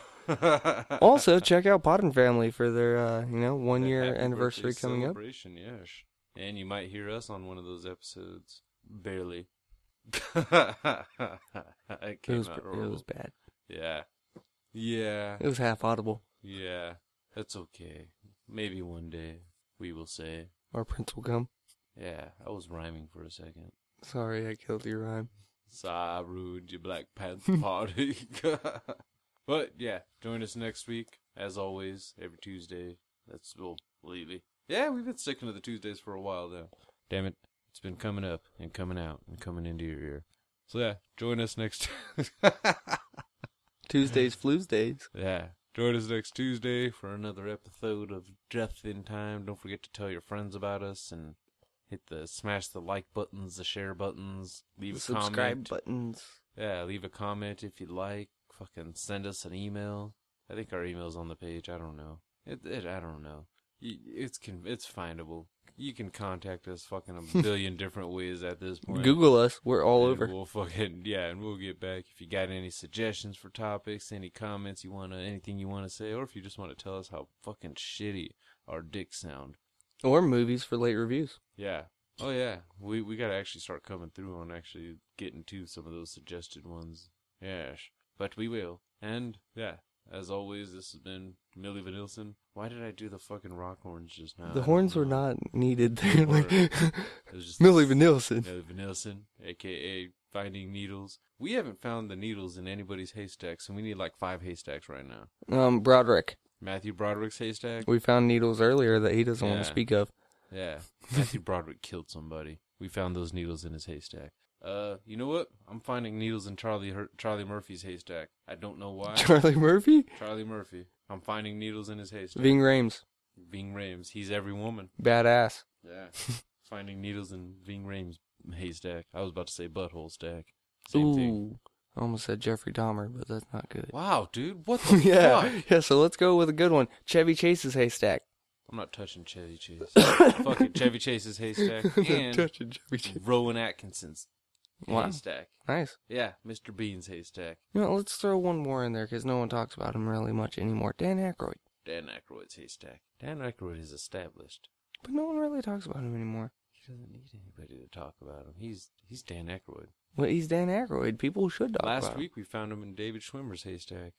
Speaker 2: Also, check out Podden Family for their, uh, you know, one
Speaker 1: The
Speaker 2: year anniversary
Speaker 1: birthday
Speaker 2: coming up.
Speaker 1: celebration, Yes, and you might hear us on one of those episodes. Barely. it
Speaker 2: It was,
Speaker 1: out
Speaker 2: it was bad.
Speaker 1: Yeah, yeah,
Speaker 2: It was half audible.
Speaker 1: yeah. That's okay. Maybe one day we will say,
Speaker 2: Our prince will come.
Speaker 1: "Yeah, I was rhyming for a second.
Speaker 2: Sorry, I killed your rhyme.
Speaker 1: Sorry, I ruined your Black Panther party." but yeah, join us next week as always every Tuesday. That's well, lately. Yeah, we've been sticking to the Tuesdays for a while now. Damn it, it's been coming up and coming out and coming into your ear. So yeah, join us next.
Speaker 2: Tuesdays, Flues Days.
Speaker 1: yeah, join us next Tuesday for another episode of Death in Time. Don't forget to tell your friends about us and hit the smash the like buttons, the share buttons, leave
Speaker 2: The
Speaker 1: a
Speaker 2: subscribe
Speaker 1: comment.
Speaker 2: buttons.
Speaker 1: Yeah, leave a comment if you like. Fucking send us an email. I think our email's on the page. I don't know. It, it I don't know. It's it's findable. You can contact us fucking a billion different ways at this point.
Speaker 2: Google us. We're all
Speaker 1: And
Speaker 2: over.
Speaker 1: We'll fucking yeah, and we'll get back if you got any suggestions for topics, any comments you wanna, anything you wanna say, or if you just want to tell us how fucking shitty our dicks sound.
Speaker 2: Or movies for late reviews.
Speaker 1: Yeah. Oh yeah. We we gotta actually start coming through on actually getting to some of those suggested ones. Yes. But we will. And yeah, as always, this has been Millie Vanilson. Why did I do the fucking rock horns just now?
Speaker 2: The
Speaker 1: don't
Speaker 2: horns were not needed. They're like
Speaker 1: It was just
Speaker 2: Millie Vanilson.
Speaker 1: Millie Vanilson, aka Finding Needles. We haven't found the needles in anybody's haystacks, and we need like five haystacks right now.
Speaker 2: Um, Broderick.
Speaker 1: Matthew Broderick's haystack.
Speaker 2: We found needles earlier that he doesn't want
Speaker 1: Yeah.
Speaker 2: to speak of.
Speaker 1: Yeah, Matthew Broderick killed somebody. We found those needles in his haystack. Uh, you know what? I'm finding needles in Charlie Hur- Charlie Murphy's haystack. I don't know why.
Speaker 2: Charlie Murphy?
Speaker 1: Charlie Murphy. I'm finding needles in his haystack.
Speaker 2: Ving Rhames.
Speaker 1: Ving Rhames. He's every woman.
Speaker 2: Badass.
Speaker 1: Yeah. finding needles in Ving Rhames' haystack. I was about to say butthole stack. Same
Speaker 2: Ooh.
Speaker 1: thing.
Speaker 2: I almost said Jeffrey Dahmer, but that's not good.
Speaker 1: Wow, dude. What the
Speaker 2: yeah,
Speaker 1: fuck?
Speaker 2: yeah. So let's go with a good one. Chevy Chase's haystack.
Speaker 1: I'm not touching Chevy Chase. Fuck it. Chevy Chase's haystack. And
Speaker 2: Touching Chevy Chase.
Speaker 1: Rowan Atkinson's
Speaker 2: Wow.
Speaker 1: haystack.
Speaker 2: Nice.
Speaker 1: Yeah, Mr. Bean's haystack.
Speaker 2: You know, let's throw one more in there because no one talks about him really much anymore. Dan Aykroyd,
Speaker 1: Dan Aykroyd's haystack. Dan Aykroyd is established.
Speaker 2: but no one really talks about him anymore.
Speaker 1: He doesn't need anybody to talk about him. He's he's Dan Aykroyd.
Speaker 2: Well, he's Dan Aykroyd. People should talk
Speaker 1: Last
Speaker 2: about him.
Speaker 1: Last week we found him in David Schwimmer's haystack.